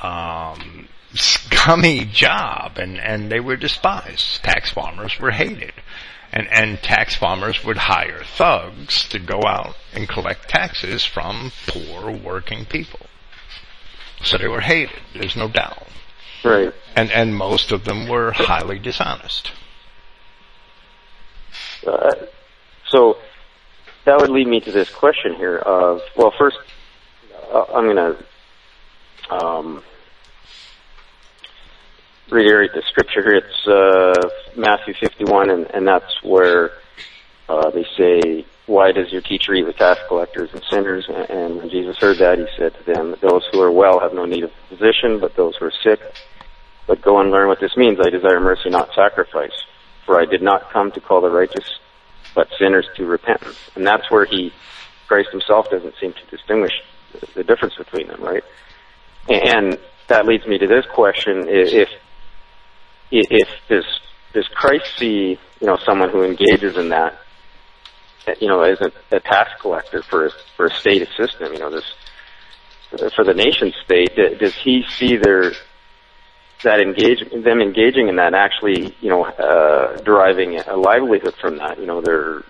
um, scummy job, and and they were despised. Tax farmers were hated, and and tax farmers would hire thugs to go out and collect taxes from poor working people. So they were hated. There's no doubt. Right. And and most of them were highly dishonest. Uh, so that would lead me to this question here of well, first uh, I'm going to um, reiterate the scripture. It's uh, Matthew 51, and, and that's where uh, they say, "Why does your teacher eat with tax collectors and sinners?" And when Jesus heard that, he said to them, "Those who are well have no need of physician, but those who are sick. But go and learn what this means. I desire mercy, not sacrifice, for I did not come to call the righteous, but sinners to repentance." And that's where he, Christ Himself, doesn't seem to distinguish the difference between them, right? And that leads me to this question: If if does does Christ see you know someone who engages in that you know as a, a tax collector for for a state system, you know this for the nation state, does he see their that engage them engaging in that actually you know uh, deriving a livelihood from that you know their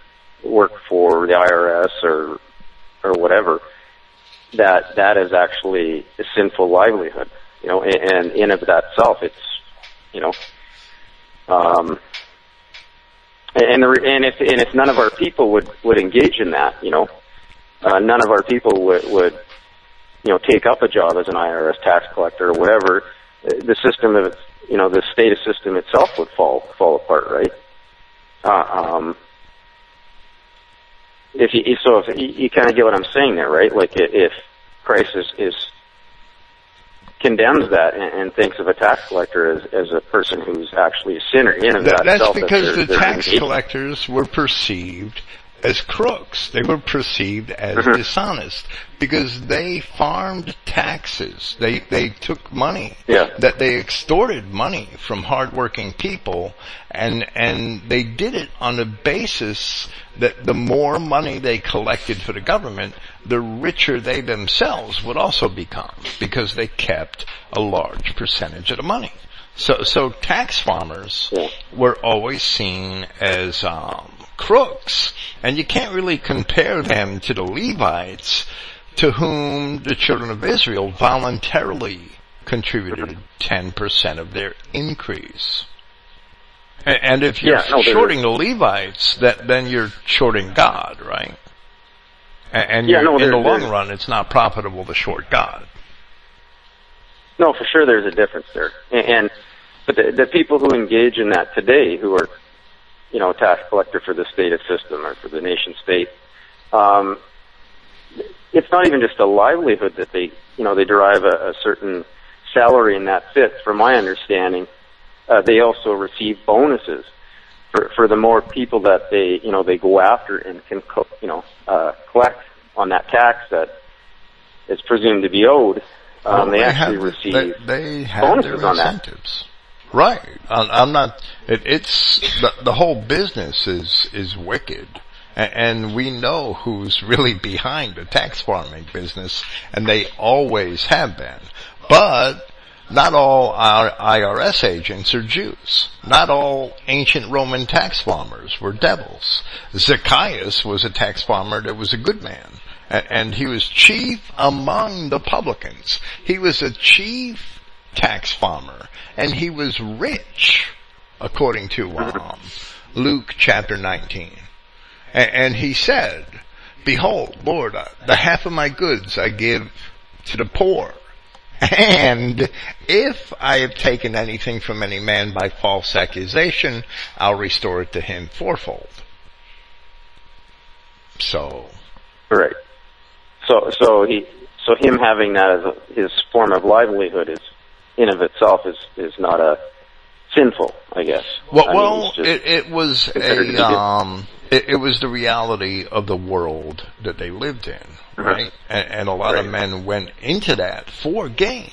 work for the IRS or or whatever that that is actually a sinful livelihood, you know, and, and in of that self, it's, you know, um, and the, and if and if none of our people would would engage in that, you know, uh, none of our people would would, you know, take up a job as an IRS tax collector or whatever, the system of you know the state system itself would fall fall apart, right? Uh, um, if you so if you, you kind of get what I'm saying there, right? Like if Christ is, is condemns that and, and, thinks of a tax collector as, as a person who's actually a sinner in and that, That's because that the tax collectors were perceived as crooks. They were perceived as mm-hmm. dishonest because they farmed taxes. They they took money. Yeah. That they extorted money from hardworking people and and they did it on the basis that the more money they collected for the government, the richer they themselves would also become because they kept a large percentage of the money. So so tax farmers were always seen as um crooks. And you can't really compare them to the Levites to whom the children of Israel voluntarily contributed 10% of their increase. And if you're yeah, no, shorting the Levites, that, then you're shorting God, right? And yeah, no, in the long run, it's not profitable to short God. No, for sure there's a difference there. And, but the, the people who engage in that today, who are you know, a tax collector for the state system or for the nation state. Um, it's not even just a livelihood that they, you know, they derive a, a certain salary and that fits. From my understanding, uh, they also receive bonuses for for the more people that they, you know, they go after and can, co- you know, uh, collect on that tax that is presumed to be owed. Um, well, they, they, actually have, receive they, they have bonuses on that. Right. I'm not. It, it's the, the whole business is is wicked, and we know who's really behind the tax farming business, and they always have been. But not all our IRS agents are Jews. Not all ancient Roman tax farmers were devils. Zacchaeus was a tax farmer that was a good man. And he was chief among the publicans. He was a chief tax farmer and he was rich, according to um, Luke chapter 19. And, and he said, behold, Lord, uh, the half of my goods I give to the poor. And if I have taken anything from any man by false accusation, I'll restore it to him fourfold. So. Right. So, so he, so him having that as his form of livelihood is, in of itself, is is not a sinful, I guess. Well, I mean, well, it, it was considered to be a um, it, it was the reality of the world that they lived in, uh-huh. right? And, and a lot of men went into that for gain,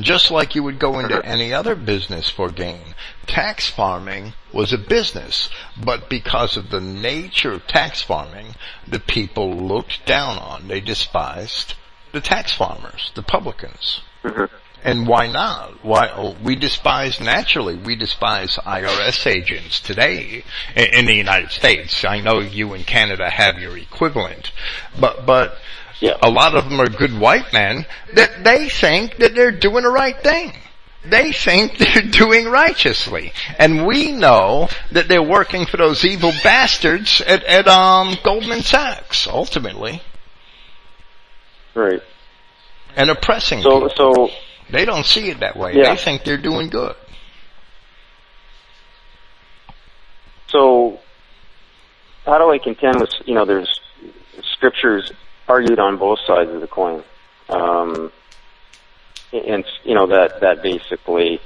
just like you would go into uh-huh. any other business for gain. Tax farming was a business, but because of the nature of tax farming, the people looked down on, they despised the tax farmers, the publicans. Mm-hmm. And why not? Why we despise naturally. We despise IRS agents today in, in the United States. I know you in Canada have your equivalent, but but Yeah. a lot of them are good white men that they think that they're doing the right thing. They think they're doing righteously, and we know that they're working for those evil bastards at, at um, Goldman Sachs ultimately, right. and oppressing So, people. so They don't see it that way. Yeah. They think they're doing good. So, how do I contend with, you know, there's scriptures argued on both sides of the coin. Um, and, you know, that, that basically,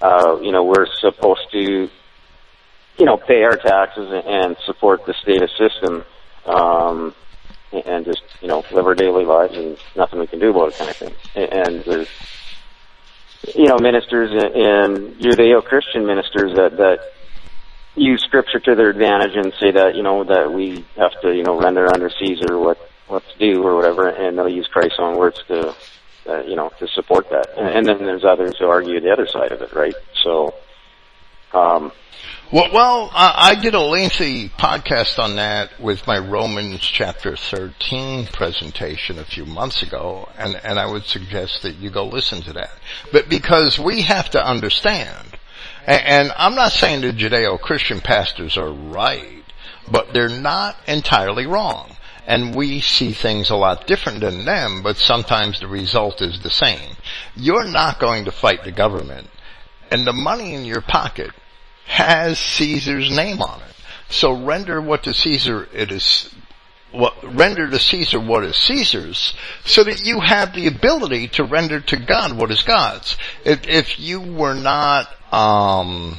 uh, you know, we're supposed to, you know, pay our taxes and support the status system, um, and just, you know, live our daily lives and nothing we can do about it kind of thing. And there's, you know, ministers and Judeo-Christian ministers that, that use scripture to their advantage and say that you know that we have to you know render under Caesar what what's due or whatever, and they'll use Christ's own words to uh, you know to support that. And, and then there's others who argue the other side of it, right? So, um, Well, well, I, did a lengthy podcast on that with my Romans chapter 13 presentation a few months ago, and, and I would suggest that you go listen to that. But because we have to understand, and, and I'm not saying the Judeo-Christian pastors are right, but they're not entirely wrong. And we see things a lot different than them, but sometimes the result is the same. You're not going to fight the government, and the money in your pocket has Caesar's name on it. So render what to Caesar it is, what, render to Caesar what is Caesar's, so that you have the ability to render to God what is God's. If, if you were not, um,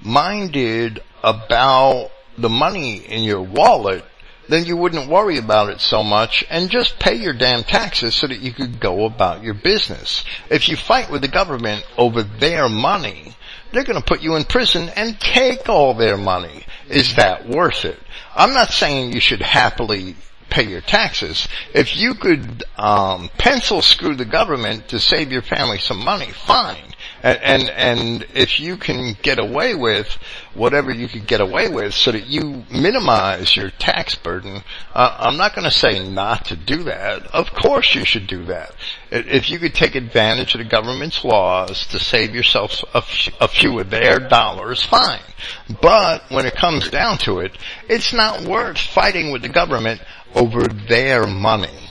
minded about the money in your wallet, then you wouldn't worry about it so much and just pay your damn taxes so that you could go about your business. If you fight with the government over their money, they're going to put you in prison and take all their money. Is that worth it? I'm not saying you should happily pay your taxes. If you could um, pencil screw the government to save your family some money, fine. And, and and if you can get away with whatever you could get away with, so that you minimize your tax burden, uh, I'm not going to say not to do that. Of course, you should do that. If you could take advantage of the government's laws to save yourself a f- a few of their dollars, fine. But when it comes down to it, it's not worth fighting with the government over their money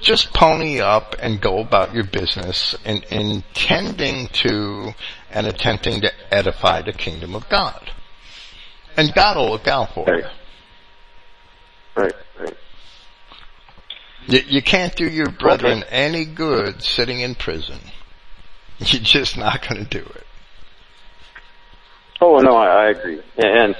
just pony up and go about your business in, intending to and attempting to edify the kingdom of God. And God will look out for you. right, right. You, you can't do your brethren any good sitting in prison. You're just not going to do it. Oh no, I, I agree. And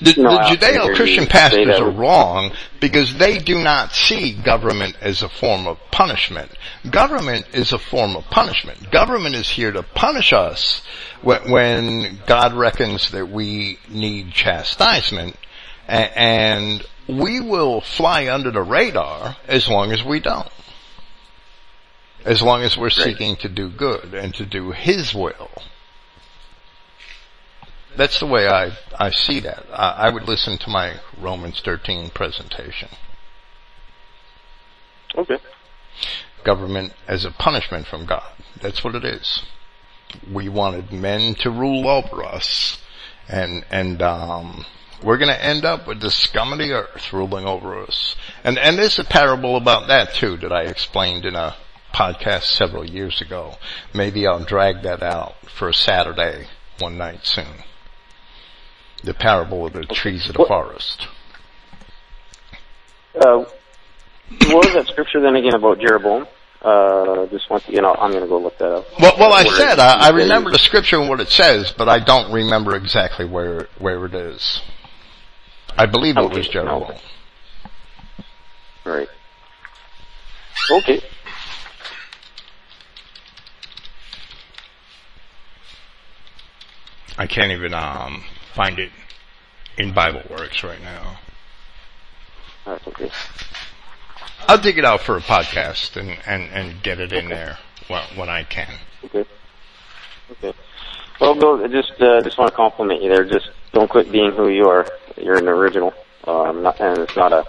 The, No, the I often hear Judeo-Christian pastors are wrong because they do not see government as a form of punishment. Government is a form of punishment. Government is here to punish us when, when God reckons that we need chastisement and we will fly under the radar as long as we don't. As long as we're seeking to do good and to do His will. That's the way I, I see that. I, I would listen to my Romans 13 presentation. okay, Government as a punishment from God. That's what it is. We wanted men to rule over us and, and, um, we're going to end up with the scum of the earth ruling over us. And, and there's a parable about that too that I explained in a podcast several years ago. Maybe I'll drag that out for a Saturday one night soon. The parable of the trees of the What- forest. Uh, what was that scripture then again about Jeroboam? Uh, just once again, I'll, I'm going to go look that up. Well, well, I Where said I, I remember the scripture and what it says, but I don't remember exactly where where it is. I believe it was Jeroboam. okay. Right. Okay. I can't even um find it in BibleWorks right now. That's okay. I'll dig it out for a podcast and and and get it in there when, when I can. Okay. Okay. Well, Bill, just uh, just want to compliment you there. Just don't quit being who you are. You're an original, um, not, and it's not a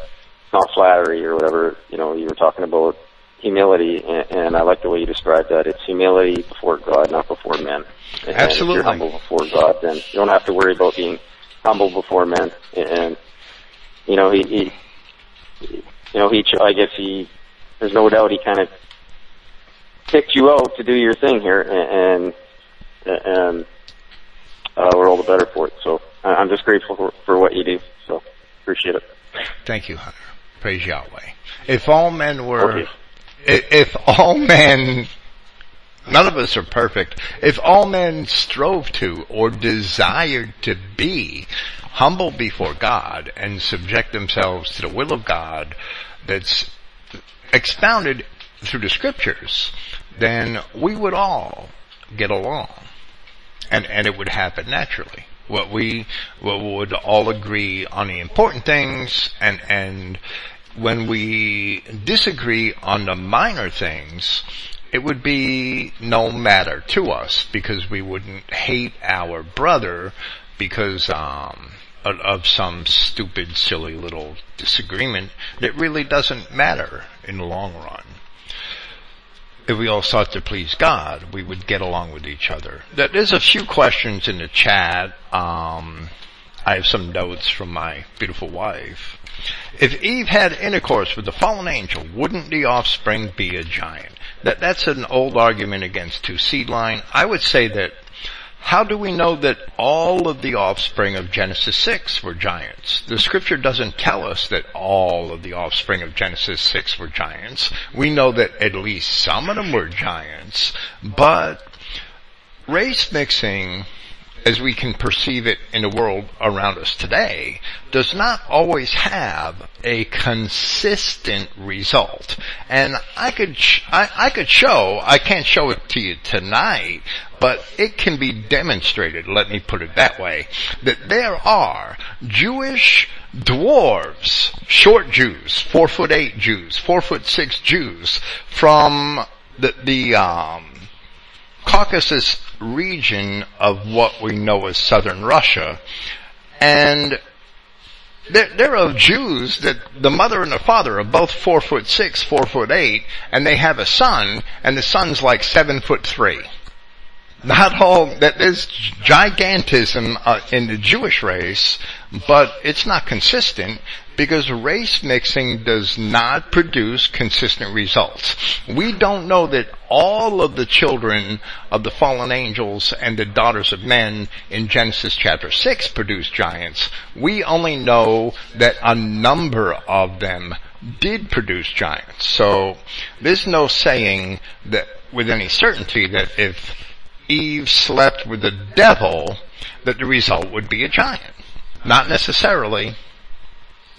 not flattery or whatever. You know, you were talking about humility, and, and I like the way you described that. It's humility before God, not before men. And Absolutely. If you're humble before God, then you don't have to worry about being humble before men. And, you know, he, he, you know, he. I guess he. There's no doubt he kind of picked you out to do your thing here, and and uh, we're all the better for it. So I'm just grateful for, for what you do. So appreciate it. Thank you, Hunter. Praise Yahweh. If all men were, Okay. If all men, none of us are perfect. If all men strove to or desired to be humble before God and subject themselves to the will of God that's expounded through the scriptures, then we would all get along and and it would happen naturally. What we what would all agree on the important things, and and when we disagree on the minor things, it would be no matter to us because we wouldn't hate our brother because um of, some stupid, silly little disagreement that really doesn't matter in the long run if we all sought to please God, we would get along with each other. There's a few questions in the chat. Um, I have some notes from my beautiful wife. If Eve had intercourse with the fallen angel, wouldn't the offspring be a giant? That, that's an old argument against Two Seedline. I would say that how do we know that all of the offspring of Genesis 6 were giants? The scripture doesn't tell us that all of the offspring of Genesis 6 were giants. We know that at least some of them were giants, but race mixing, as we can perceive it in the world around us today, does not always have a consistent result. And I could, sh- I, I could show, I can't show it to you tonight, but it can be demonstrated, let me put it that way, that there are Jewish dwarves, short Jews, four foot eight Jews, four foot six Jews, from the, the, um, Caucasus region of what we know as southern Russia. And they're, they're of Jews that the mother and the father are both four foot six, four foot eight, and they have a son, and the son's like seven foot three. Not all, that there's gigantism uh, in the Jewish race, but it's not consistent because race mixing does not produce consistent results. We don't know that all of the children of the fallen angels and the daughters of men in Genesis chapter 6 produce giants. We only know that a number of them did produce giants. So there's no saying that with any certainty that if Eve slept with the devil, that the result would be a giant. Not necessarily.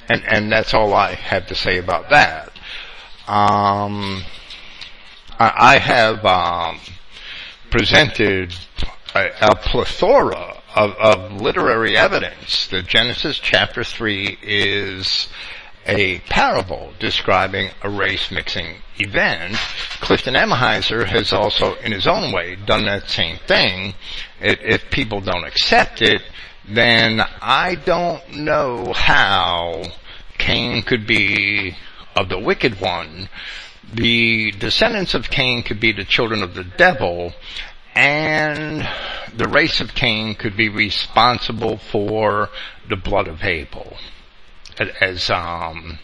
And, and that's all I have to say about that. Um, I, I have, um, presented a, a plethora of, of literary evidence that Genesis chapter 3 is a parable describing a race mixing event. Clifton Emahiser has also, in his own way, done that same thing. If, if people don't accept it, then I don't know how Cain could be of the wicked one. The descendants of Cain could be the children of the devil, and the race of Cain could be responsible for the blood of Abel, as um,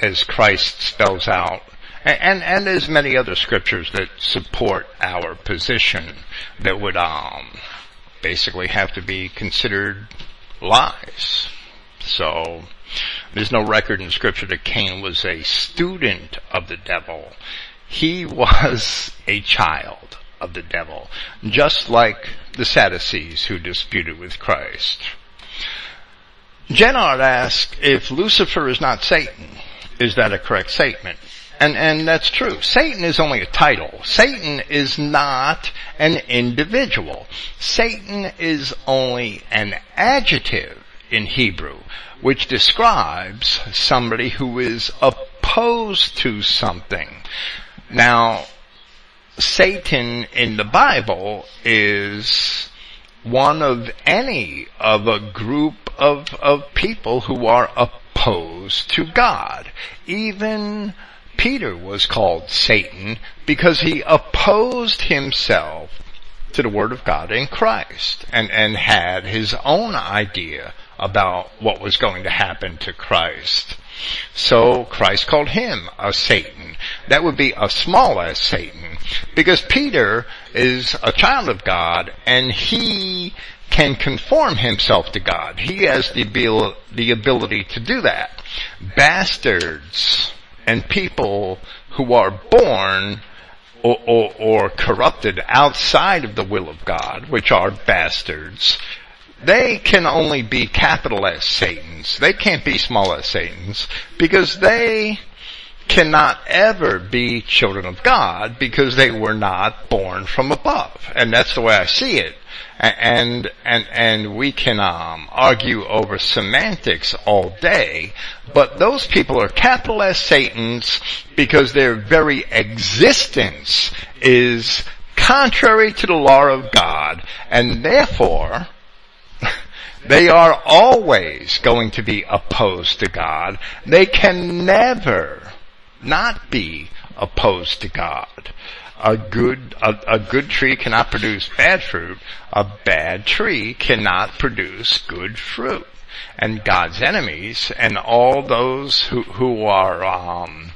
as Christ spells out, and and as many other scriptures that support our position that would um, basically have to be considered lies. So there's no record in scripture that Cain was a student of the devil. He was a child of the devil, just like the Sadducees who disputed with Christ. Jennard asked if Lucifer is not Satan. Is that a correct statement? And, and that's true. Satan is only a title. Satan is not an individual. Satan is only an adjective in Hebrew, which describes somebody who is opposed to something. Now, Satan in the Bible is one of any of a group of, of people who are opposed to God. Even Peter was called Satan because he opposed himself to the Word of God in Christ and, and had his own idea about what was going to happen to Christ. So Christ called him a Satan. That would be a small s Satan because Peter is a child of God and he can conform himself to God. He has the, abil- the ability to do that. Bastards and people who are born or, or, or, corrupted outside of the will of God, which are bastards, they can only be capital S Satans. They can't be small s Satans because they cannot ever be children of God because they were not born from above. And that's the way I see it. And, and, and we can, um, argue over semantics all day, but those people are capital S Satans because their very existence is contrary to the law of God, and therefore, they are always going to be opposed to God. They can never not be opposed to God. A good, a, a, good tree cannot produce bad fruit. A bad tree cannot produce good fruit. And God's enemies and all those who, who are, um,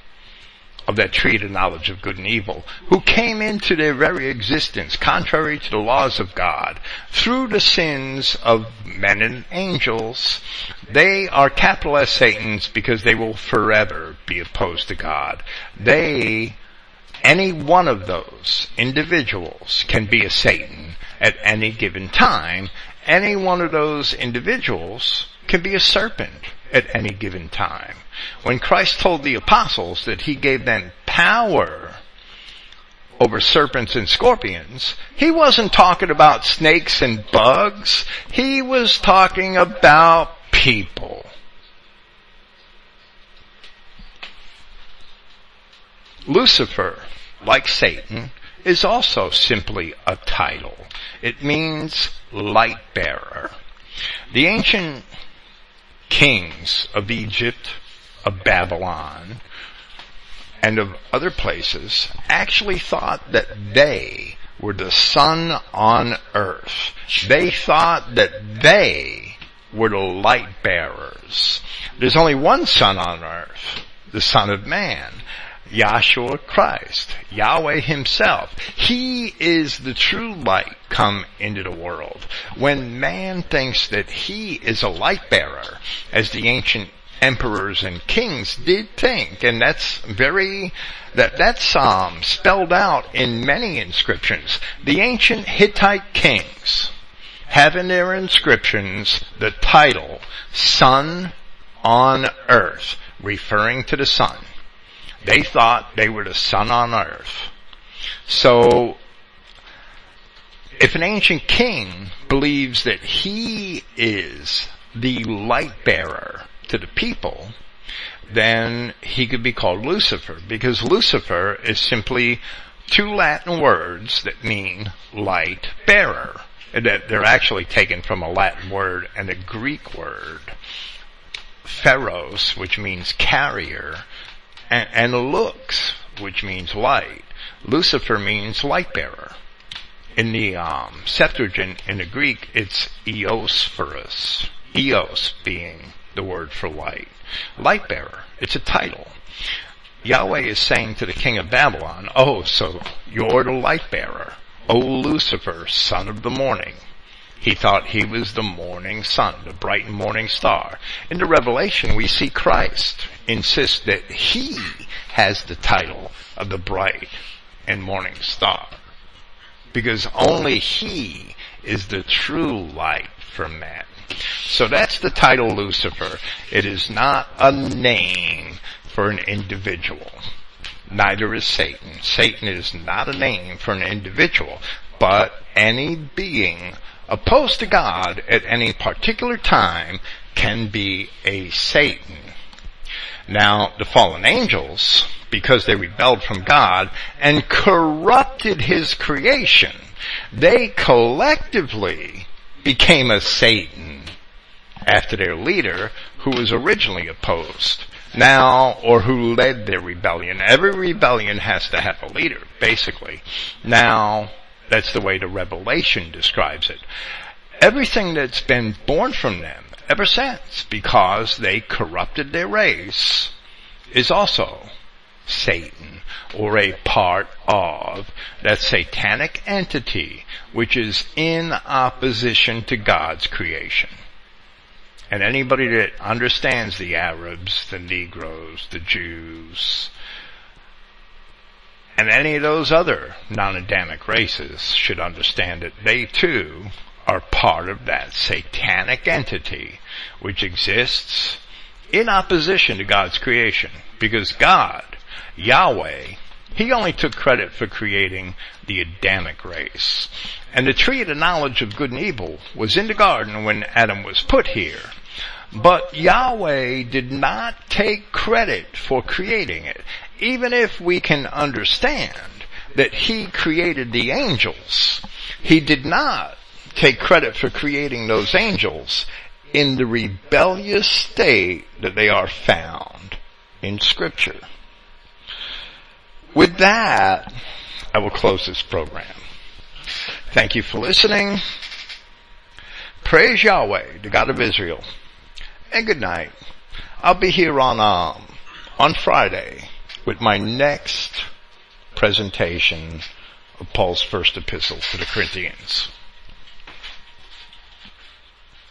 of that tree of knowledge of good and evil, who came into their very existence contrary to the laws of God through the sins of men and angels, they are capital S Satans because they will forever be opposed to God. They, any one of those individuals can be a Satan at any given time. Any one of those individuals can be a serpent at any given time. When Christ told the apostles that he gave them power over serpents and scorpions, he wasn't talking about snakes and bugs. He was talking about people. Lucifer, like Satan, is also simply a title. It means light bearer. The ancient kings of Egypt, of Babylon, and of other places actually thought that they were the sun on earth. They thought that they were the light bearers. There's only one sun on earth, the son of man. Yahshua Christ, Yahweh himself. He is the true light come into the world. When man thinks that he is a light bearer, as the ancient emperors and kings did think, and that's very, that, that's, psalm spelled out in many inscriptions. The ancient Hittite kings have in their inscriptions the title, Sun on Earth, referring to the sun. They thought they were the sun on earth. So, if an ancient king believes that he is the light bearer to the people, then he could be called Lucifer because Lucifer is simply two Latin words that mean light bearer. That they're actually taken from a Latin word and a Greek word. Pharos, which means carrier, and, and lux, which means light. Lucifer means light bearer. In the um, Septuagint, in the Greek, it's eosphorus. Eos being the word for light. Light bearer. It's a title. Yahweh is saying to the king of Babylon, Oh, so you're the light bearer. O Lucifer, son of the morning. He thought he was the morning sun, the bright morning star. In the Revelation, we see Christ insist that he has the title of the bright and morning star. Because only he is the true light for men. So that's the title Lucifer. It is not a name for an individual. Neither is Satan. Satan is not a name for an individual, but any being opposed to God at any particular time can be a Satan. Now, the fallen angels, because they rebelled from God and corrupted His creation, they collectively became a Satan after their leader who was originally opposed. Now, or who led their rebellion. Every rebellion has to have a leader, basically. Now, that's the way the Revelation describes it. Everything that's been born from them ever since, because they corrupted their race, is also Satan, or a part of that satanic entity which is in opposition to God's creation. And anybody that understands the Arabs, the Negroes, the Jews, and any of those other non-Adamic races should understand that they too are part of that satanic entity which exists in opposition to God's creation. Because God, Yahweh, He only took credit for creating the Adamic race. And the tree of the knowledge of good and evil was in the garden when Adam was put here. But Yahweh did not take credit for creating it even if we can understand that he created the angels, he did not take credit for creating those angels in the rebellious state that they are found in scripture. With that, I will close this program. Thank you for listening. Praise Yahweh, the God of Israel. And good night. I'll be here on, um, on Friday with my next presentation of Paul's first epistle to the Corinthians.